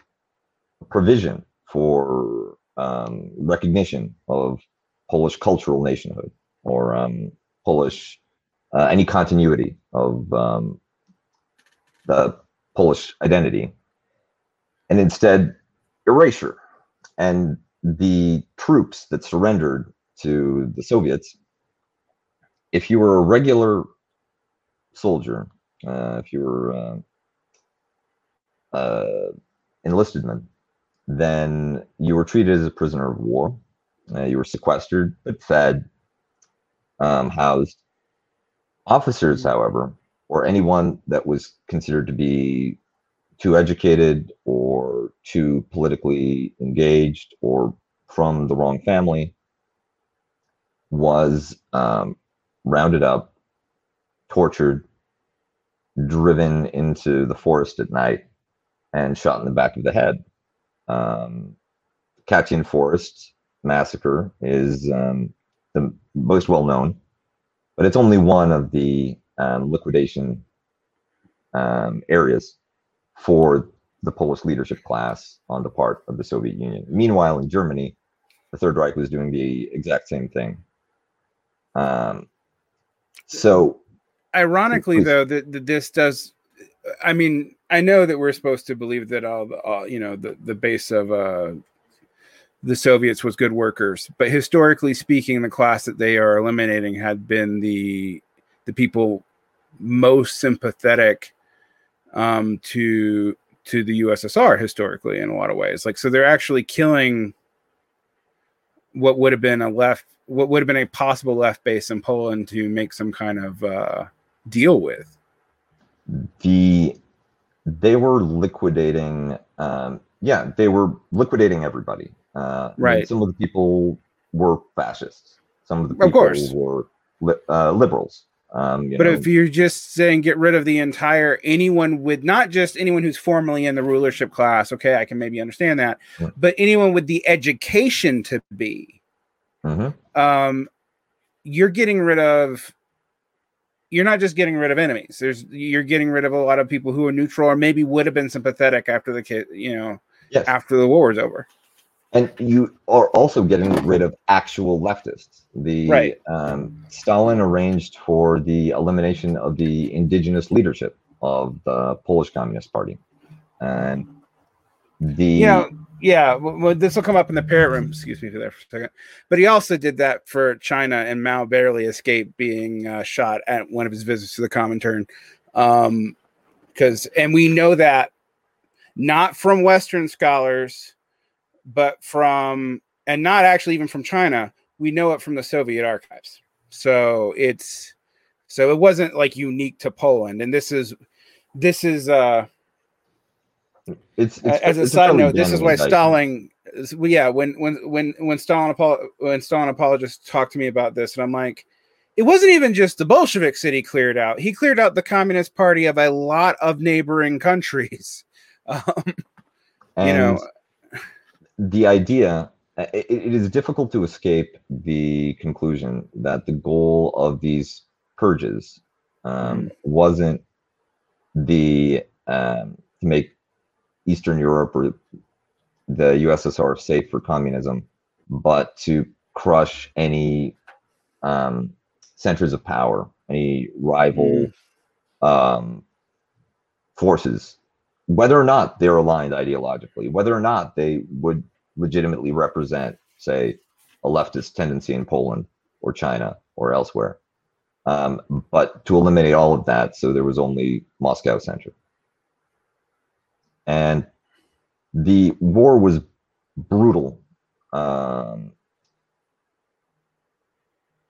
provision for um, recognition of Polish cultural nationhood or um, Polish uh, any continuity of um, the Polish identity, and instead erasure. And the troops that surrendered to the Soviets, if you were a regular soldier, uh, if you were uh, uh, enlisted man, then you were treated as a prisoner of war. Uh, you were sequestered, but fed, um, housed. Officers, however, or anyone that was considered to be too educated or too politically engaged or from the wrong family was um, rounded up, tortured, driven into the forest at night, and shot in the back of the head. Um, Katyn Forest massacre is um, the most well known, but it's only one of the um, liquidation um, areas for the Polish leadership class on the part of the Soviet Union. Meanwhile, in Germany, the Third Reich was doing the exact same thing. Um, so,
ironically, please. though, that this does. I mean, I know that we're supposed to believe that all, the, all you know, the the base of uh, the Soviets was good workers, but historically speaking, the class that they are eliminating had been the the people most sympathetic um, to to the USSR historically in a lot of ways. Like, so they're actually killing what would have been a left, what would have been a possible left base in Poland to make some kind of uh, deal with.
The they were liquidating. Um, yeah, they were liquidating everybody. Uh,
right.
some of the people were fascists. Some of the people
of course.
were li- uh, liberals. Um,
but know, if you're just saying get rid of the entire anyone with not just anyone who's formally in the rulership class, okay, I can maybe understand that,
yeah.
but anyone with the education to be,
mm-hmm.
um, you're getting rid of. You're not just getting rid of enemies. There's you're getting rid of a lot of people who are neutral or maybe would have been sympathetic after the kid, you know,
yes.
after the war was over.
And you are also getting rid of actual leftists. The
right.
um, Stalin arranged for the elimination of the indigenous leadership of the Polish Communist Party, and the
yeah, yeah. Well, this will come up in the parrot room. Excuse me for that for a second. But he also did that for China, and Mao barely escaped being uh, shot at one of his visits to the Comintern. Um, because and we know that not from Western scholars but from and not actually even from China. We know it from the Soviet archives. So it's so it wasn't like unique to Poland. And this is this is uh
it's, it's
as a
it's
side note, this is why Stalin well, yeah, when when when when Stalin when Stalin apologists talked to me about this, and I'm like, it wasn't even just the Bolshevik city cleared out. He cleared out the Communist Party of a lot of neighboring countries. Um, you know,
the idea it, it is difficult to escape the conclusion that the goal of these purges um, mm. wasn't the um, to make Eastern Europe or the USSR safe for communism, but to crush any um, centers of power, any rival mm. um, forces whether or not they're aligned ideologically, whether or not they would legitimately represent, say, a leftist tendency in Poland or China or elsewhere. Um, but to eliminate all of that, so there was only Moscow centric. And the war was brutal. Um,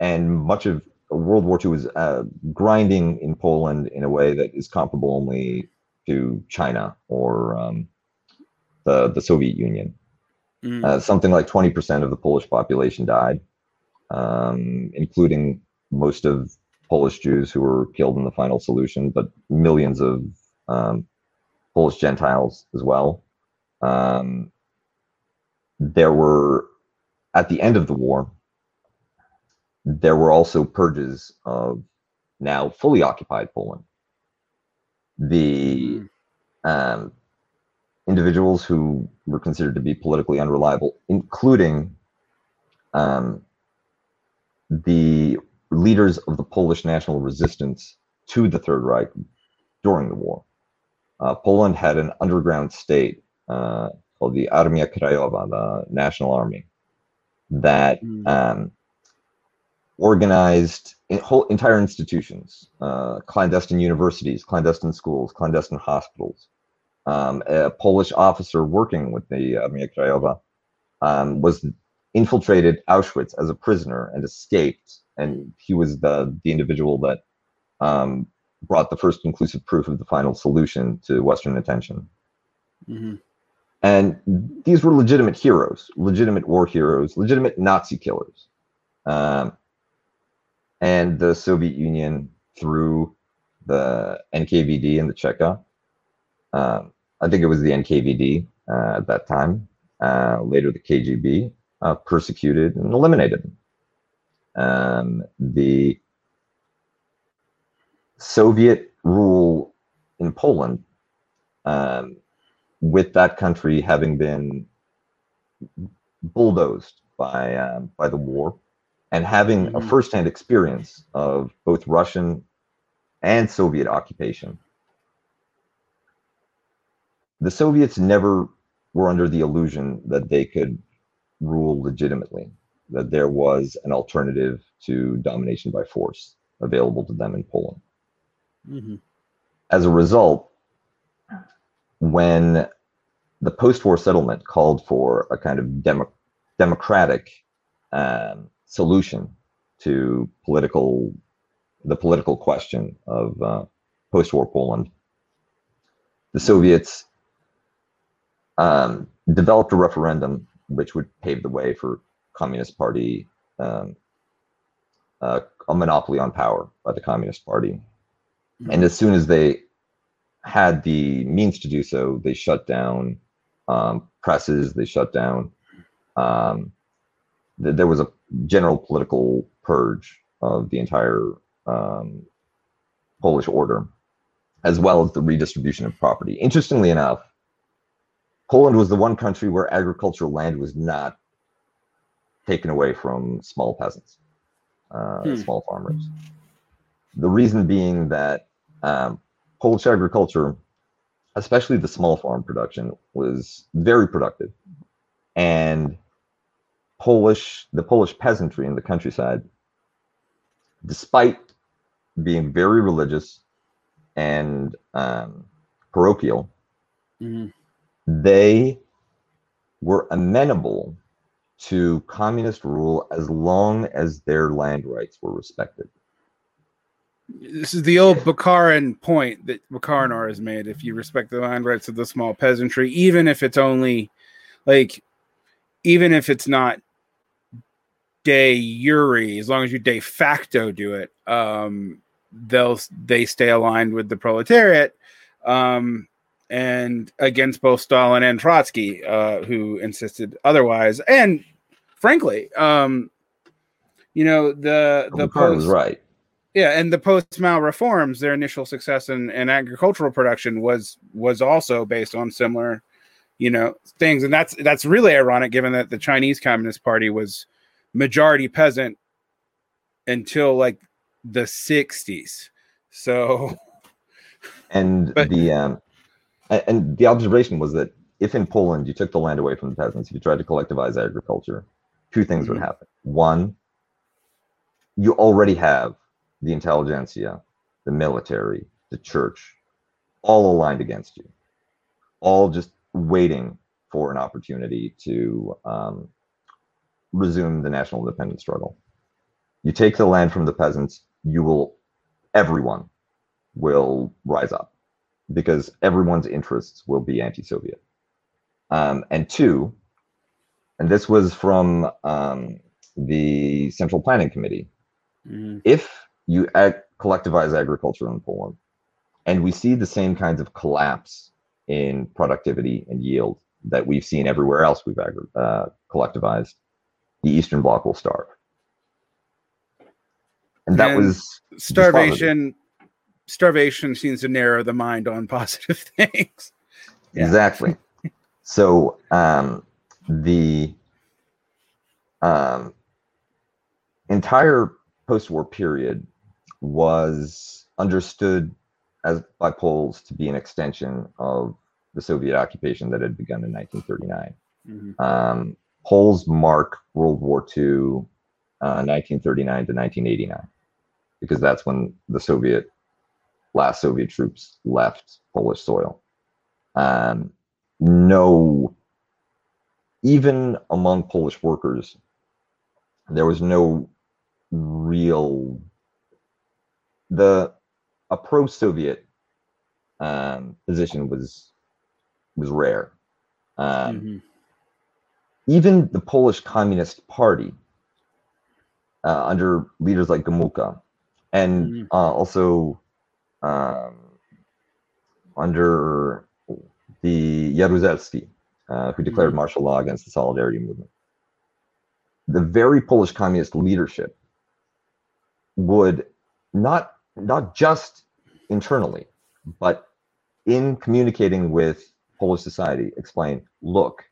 and much of World War II was uh, grinding in Poland in a way that is comparable only to China or um, the the Soviet Union. Mm. Uh, something like 20% of the Polish population died, um, including most of Polish Jews who were killed in the final solution, but millions of um, Polish Gentiles as well. Um, there were, at the end of the war, there were also purges of now fully occupied Poland the hmm. um, individuals who were considered to be politically unreliable, including um, the leaders of the Polish national resistance to the Third Reich during the war. Uh, Poland had an underground state uh, called the Armia Krajowa, the National Army, that
Mm.
um, organized in whole entire institutions, uh, clandestine universities, clandestine schools, clandestine hospitals. Um, a Polish officer working with the Armia Krajowa um, was infiltrated Auschwitz as a prisoner and escaped, and he was the the individual that um, brought the first conclusive proof of the final solution to Western attention.
Mhm.
And these were legitimate heroes, legitimate war heroes, legitimate Nazi killers. Um, and the Soviet Union, through the NKVD and the Cheka, um, I think it was the NKVD uh, at that time, uh, later the KGB, uh, persecuted and eliminated them. Um, the Soviet rule in Poland um, with that country having been bulldozed by um, by the war and having a
Mhm.
firsthand experience of both Russian and Soviet occupation. The Soviets never were under the illusion that they could rule legitimately, that there was an alternative to domination by force available to them in Poland
Mhm.
as a result, when the post-war settlement called for a kind of demo- democratic um, solution to political the political question of uh, post-war Poland, the Soviets um, developed a referendum which would pave the way for Communist Party um, uh, a monopoly on power by the Communist Party and as soon as they had the means to do so, they shut down um, presses. They shut down. Um, th- there was a general political purge of the entire um, Polish order, as well as the redistribution of property. Interestingly enough, Poland was the one country where agricultural land was not taken away from small peasants, uh,
Hmm.
small farmers. The reason being that um, Polish agriculture, especially the small farm production, was very productive, and Polish the Polish peasantry in the countryside, despite being very religious and um, parochial,
Mhm.
they were amenable to communist rule as long as their land rights were respected.
This is the old Bukharin point that Bukharin has made. If you respect the land rights of the small peasantry, even if it's only like, even if it's not de jure, as long as you de facto do it, um, they'll they stay aligned with the proletariat, um, and against both Stalin and Trotsky, uh, who insisted otherwise. And frankly, um, you know the the
Bukharin was right.
Yeah, and the post Mao reforms, their initial success in, in agricultural production was was also based on similar, you know, things, and that's that's really ironic given that the Chinese Communist Party was majority peasant until like the '60s. So,
And
But-
the um, and the observation was that if in Poland you took the land away from the peasants, if you tried to collectivize agriculture, two things would
Mhm.
happen. One, you already have the intelligentsia, the military, the church, all aligned against you, all just waiting for an opportunity to um, resume the national independence struggle. You take the land from the peasants, you will, everyone will rise up because everyone's interests will be anti-Soviet. Um, and two, and this was from um, the Central Planning Committee,
mhm,
if you ag- collectivize agriculture in Poland, and we see the same kinds of collapse in productivity and yield that we've seen everywhere else we've agri- uh, collectivized, the Eastern Bloc will starve. And that
And-
was
starvation, starvation seems to narrow the mind on positive things. Yeah.
Exactly. so um, the um, entire post-war period was understood as by Poles to be an extension of the Soviet occupation that had begun in 1939. Mm-hmm. Um, Poles mark World War II, uh, 1939 to 1989, because that's when the Soviet last Soviet troops left Polish soil. Um, no, even among Polish workers, there was no real the a pro-Soviet um, position was was rare. Um, mm-hmm. Even the Polish Communist Party, uh, under leaders like Gomułka, and mm-hmm. uh, also um, under the Jaruzelski, uh, who declared mm-hmm. martial law against the Solidarity movement. The very Polish communist leadership would not not just internally, but in communicating with Polish society, explain, look,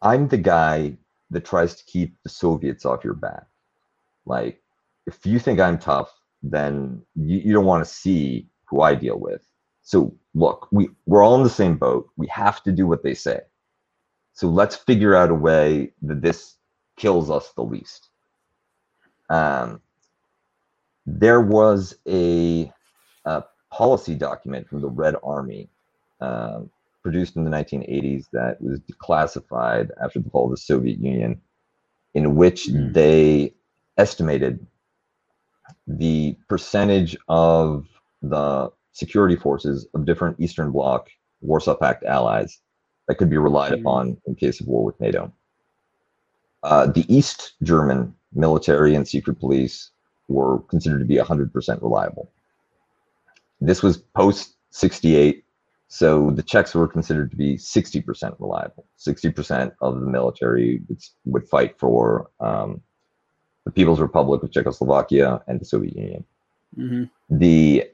I'm the guy that tries to keep the Soviets off your back. Like, if you think I'm tough, then you, you don't want to see who I deal with. So look, we, we're all in the same boat. We have to do what they say. So let's figure out a way that this kills us the least. Um, there was a, a, policy document from the Red Army uh, produced in the 1980s that was declassified after the fall of the Soviet Union, in which mm. they estimated the percentage of the security forces of different Eastern Bloc Warsaw Pact allies that could be relied mm. upon in case of war with NATO. Uh, the East German military and secret police were considered to be 100% reliable. This was post 68, so the Czechs were considered to be 60% reliable. 60% of the military would, would fight for um, the People's Republic of Czechoslovakia and the Soviet Union. Mm-hmm. The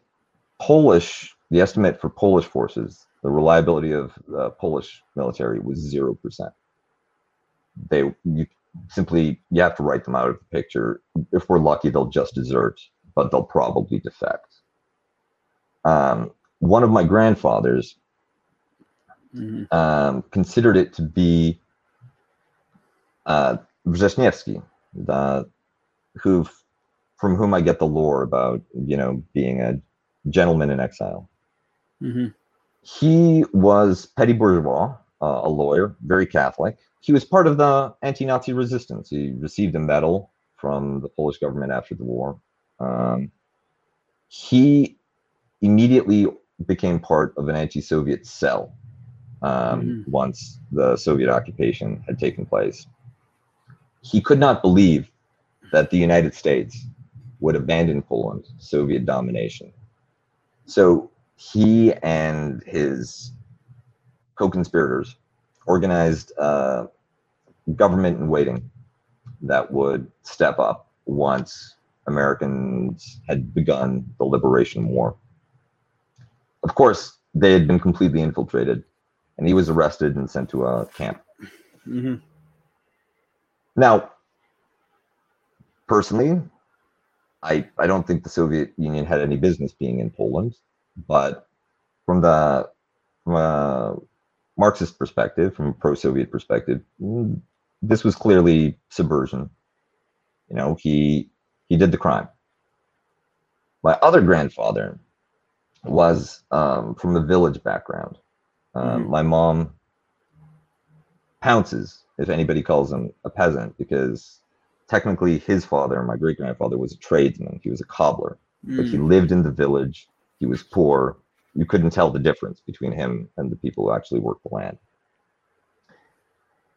Polish, the estimate for Polish forces, the reliability of the Polish military was 0%. They, you simply you have to write them out of the picture. If we're lucky, they'll just desert, but they'll probably defect. Um, one of my grandfathers mm-hmm. um, considered it to be uh, the, who, from whom I get the lore about you know being a gentleman in exile. Mm-hmm. He was petty bourgeois, uh, a lawyer, very Catholic he was part of the anti-Nazi resistance. He received a medal from the Polish government after the war. Um, he immediately became part of an anti-Soviet cell um, mm-hmm. once the Soviet occupation had taken place. He could not believe that the United States would abandon Poland Soviet domination. So he and his co-conspirators organized uh, government in waiting that would step up once Americans had begun the liberation war. Of course, they had been completely infiltrated, and he was arrested and sent to a camp. Mm-hmm. Now, personally, I I don't think the Soviet Union had any business being in Poland, but from the from a Marxist perspective, from a pro-Soviet perspective, mm, this was clearly subversion. You know, he he did the crime. My other grandfather was um, from a village background. Um, mm-hmm. My mom pounces if anybody calls him a peasant because technically his father, my great grandfather, was a tradesman. He was a cobbler, mm. but he mm. lived in the village. He was poor you couldn't tell the difference between him and the people who actually worked the land.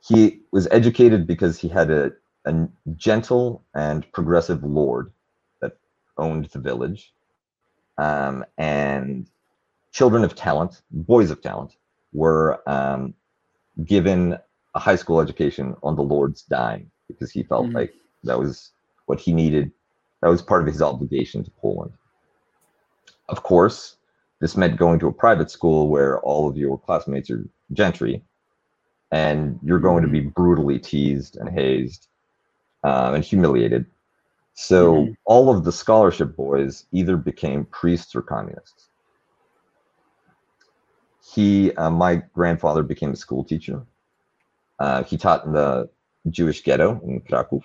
He was educated because he had a, a gentle and progressive lord that owned the village. Um, and children of talent, boys of talent, were um, given a high school education on the Lord's dime because he felt mm. like that was what he needed. That was part of his obligation to Poland. Of course, this meant going to a private school where all of your classmates are gentry, and you're going to be mm-hmm. brutally teased and hazed um, and humiliated. So mm-hmm. all of the scholarship boys either became priests or communists. he, uh, my grandfather became a school teacher. Uh, he taught in the Jewish ghetto in Krakow.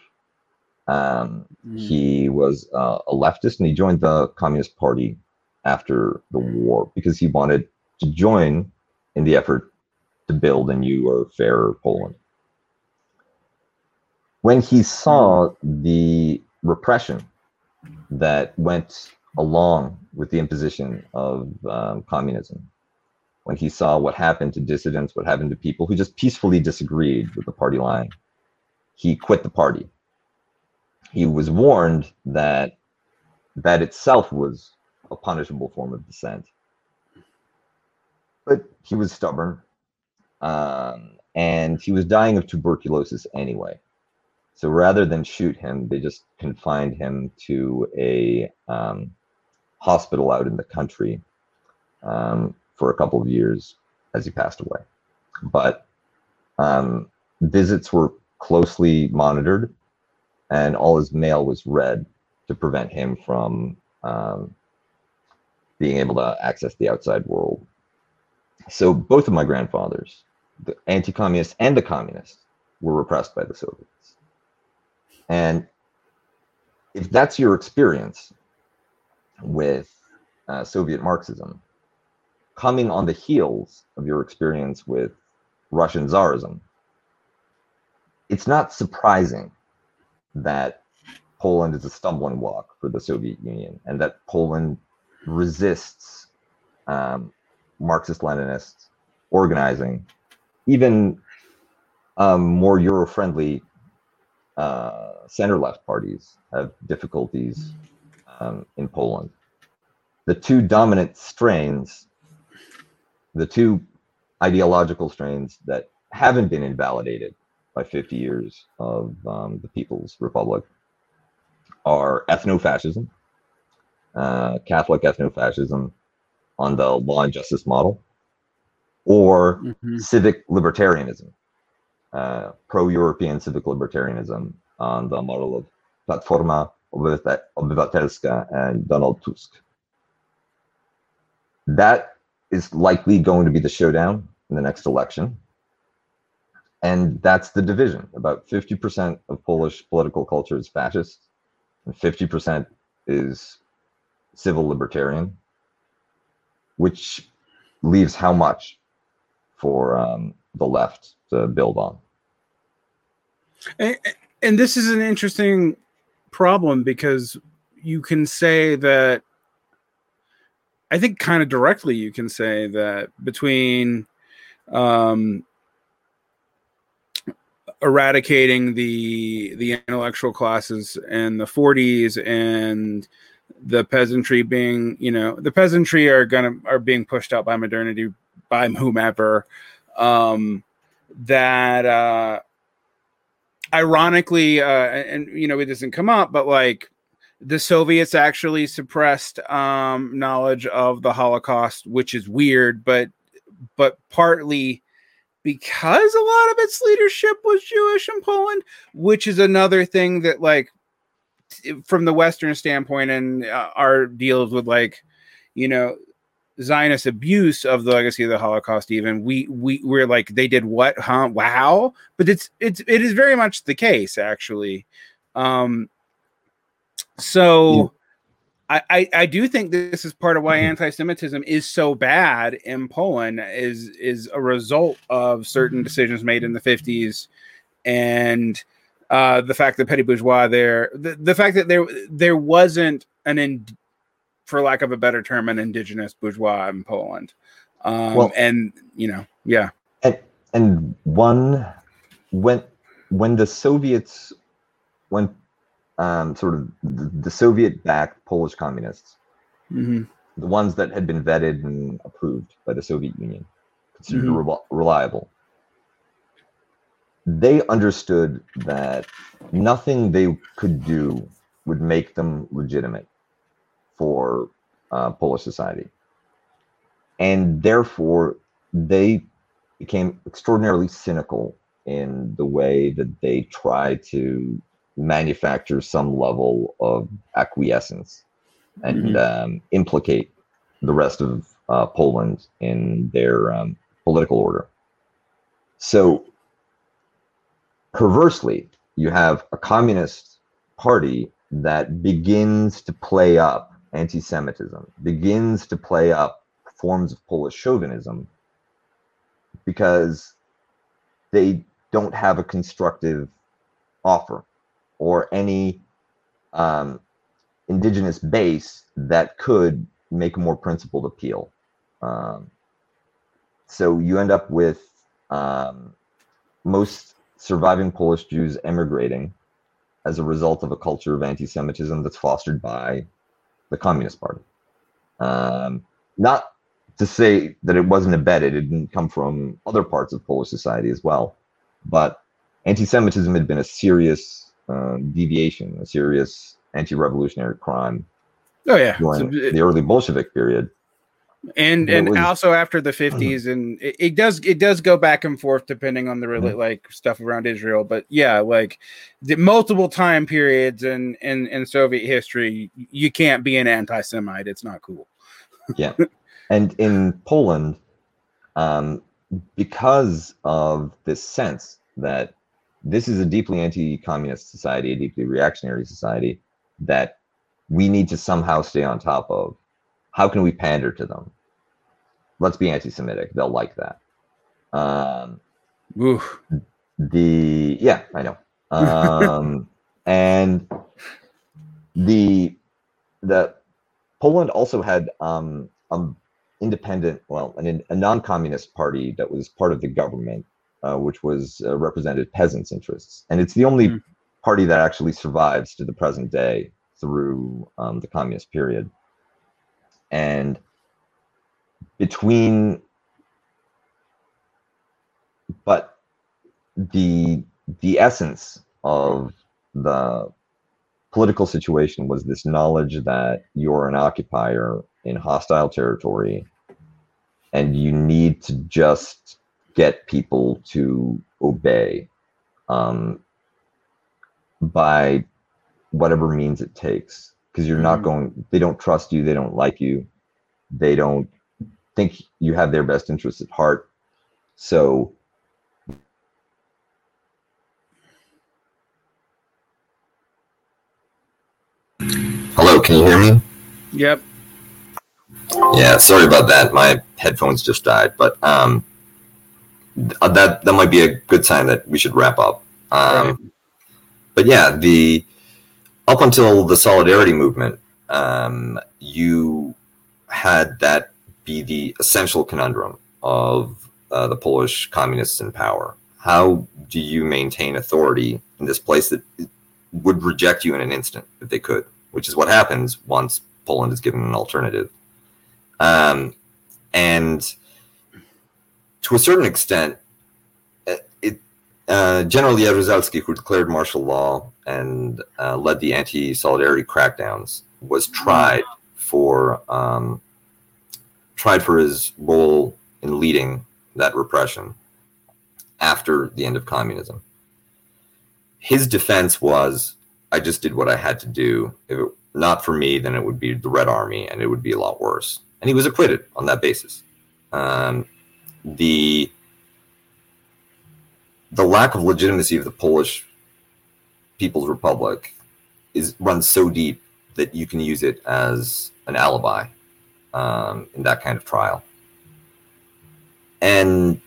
Um, mm. He was uh, a leftist and he joined the Communist Party after the war because he wanted to join in the effort to build a new or fairer Poland. When he saw the repression that went along with the imposition of um, communism, when he saw what happened to dissidents, what happened to people who just peacefully disagreed with the party line, he quit the party. He was warned that that itself was a punishable form of dissent. But he was stubborn, um, and he was dying of tuberculosis anyway. So rather than shoot him, they just confined him to a um, hospital out in the country um, for a couple of years as he passed away. But um, visits were closely monitored, and all his mail was read to prevent him from um, being able to access the outside world. So both of my grandfathers, the anti-communists and the communists, were repressed by the Soviets. And if that's your experience with uh, Soviet Marxism, coming on the heels of your experience with Russian Tsarism, it's not surprising that Poland is a stumbling block for the Soviet Union and that Poland resists um, Marxist Leninists organizing, even um, more Euro friendly uh, center left parties have difficulties um, in Poland. The two dominant strains, the two ideological strains that haven't been invalidated by 50 years of um, the People's Republic are ethno-fascism, uh, Catholic ethno-fascism on the law and justice model, or mm-hmm. civic libertarianism, uh, pro-European civic libertarianism on the model of Platforma Obywatelska and Donald Tusk. That is likely going to be the showdown in the next election. And that's the division. About 50% of Polish political culture is fascist, and 50% is civil libertarian, which leaves how much for um, the left to build on?
And, and this is an interesting problem because you can say that I think kind of directly you can say that between um, eradicating the the intellectual classes in the 40s and the peasantry being you know the peasantry are gonna are being pushed out by modernity by whomever. Um that uh ironically uh and you know it doesn't come up but like the soviets actually suppressed um knowledge of the holocaust which is weird but but partly because a lot of its leadership was jewish in poland which is another thing that like from the western standpoint and uh, our deals with like you know Zionist abuse of the legacy of the Holocaust, even we we we're like they did what, huh? Wow! But it's it's it is very much the case actually. Um, so yeah. I, I I do think this is part of why mm-hmm. anti-Semitism is so bad in Poland is is a result of certain decisions made in the fifties and uh, the fact that petty bourgeois there the, the fact that there there wasn't an in, for lack of a better term, an indigenous bourgeois in Poland. Um, well, and you know, yeah.
And and one when when the Soviets when um, sort of the, the Soviet-backed Polish communists, mm-hmm. the ones that had been vetted and approved by the Soviet Union, considered mm-hmm. re- reliable, they understood that nothing they could do would make them legitimate for uh, Polish society. And therefore, they became extraordinarily cynical in the way that they try to manufacture some level of acquiescence and mm-hmm. um, implicate the rest of uh, Poland in their um, political order. So, perversely, you have a communist party that begins to play up anti Semitism, begins to play up forms of Polish chauvinism because they don't have a constructive offer or any um, indigenous base that could make a more principled appeal. Um, so you end up with um, most surviving Polish Jews emigrating as a result of a culture of anti-Semitism that's fostered by the Communist Party. Um, not to say that it wasn't embedded; it didn't come from other parts of Polish society as well, but anti-Semitism had been a serious uh, deviation, a serious anti-revolutionary crime.
Oh yeah,
during so, the early Bolshevik period,
and and also after the 50s and it, it, does it does go back and forth depending on the really mm-hmm. like stuff around israel. But yeah like the multiple time periods in in in soviet history you can't be an anti-semite. It's not cool.
Yeah. And in poland um because of this sense that this is a deeply anti-communist society a deeply reactionary society that we need to somehow stay on top of how can we pander to them let's be anti-Semitic. They'll like that. Um,
Oof.
The yeah, I know. Um, and the the Poland also had um, um independent, well, an, a non-communist party that was part of the government, uh, which was uh, represented peasants' interests, and it's the only mm. party that actually survives to the present day through um, the communist period. And between but the the essence of the political situation was this knowledge that you're an occupier in hostile territory and you need to just get people to obey um, by whatever means it takes because you're not mm-hmm. going they don't trust you they don't like you they don't think you have their best interests at heart. So Hello, can you hear me?
Yep.
Yeah, sorry about that. My headphones just died, but um, uh, that that might be a good sign that we should wrap up. Um, right. But yeah, the up until the solidarity movement, um, you had that be the essential conundrum of uh, the Polish communists in power. How do you maintain authority in this place that would reject you in an instant if they could, which is what happens once Poland is given an alternative. Um, and to a certain extent, uh, it, uh, General Jaruzelski, who declared martial law and uh, led the anti-solidarity crackdowns, was tried for um, tried for his role in leading that repression after the end of communism. His defense was, I just did what I had to do. If it not for me, then it would be the Red Army, and it would be a lot worse. And he was acquitted on that basis. Um, the the lack of legitimacy of the Polish People's Republic is runs so deep that you can use it as an alibi um, in that kind of trial. And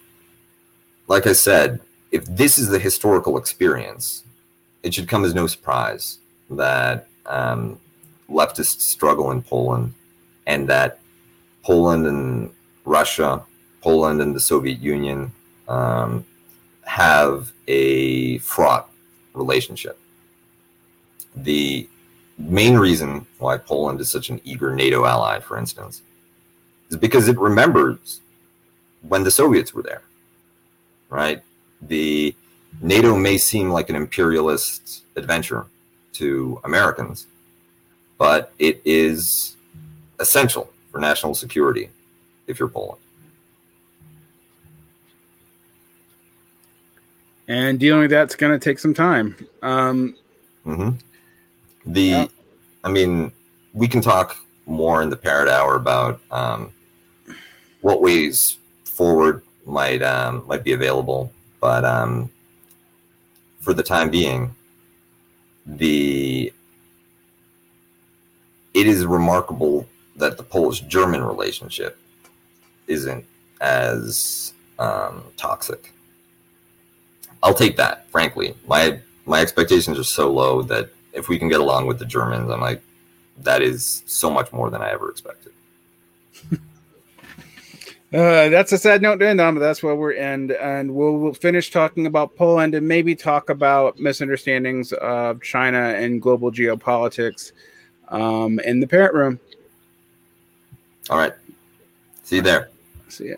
like I said, if this is the historical experience, it should come as no surprise that um, leftists struggle in Poland and that Poland and Russia, Poland and the Soviet Union um, have a fraught relationship. The main reason why Poland is such an eager NATO ally, for instance, is because it remembers when the Soviets were there, right? The NATO may seem like an imperialist adventure to Americans, but it is essential for national security if you're Poland.
And dealing with that's going to take some time. Um,
mm-hmm. The, yeah. I mean, we can talk more in the Patreon hour about um, what ways forward might um, might be available, but um, for the time being, the it is remarkable that the Polish German relationship isn't as um, toxic. I'll take that, frankly. My my expectations are so low that if we can get along with the Germans, I'm like, that is so much more than I ever expected.
Uh, that's a sad note to end on, but that's where we're end, and we'll, we'll finish talking about Poland and maybe talk about misunderstandings of China and global geopolitics um, in the Patreon room.
All right. See you there.
See ya.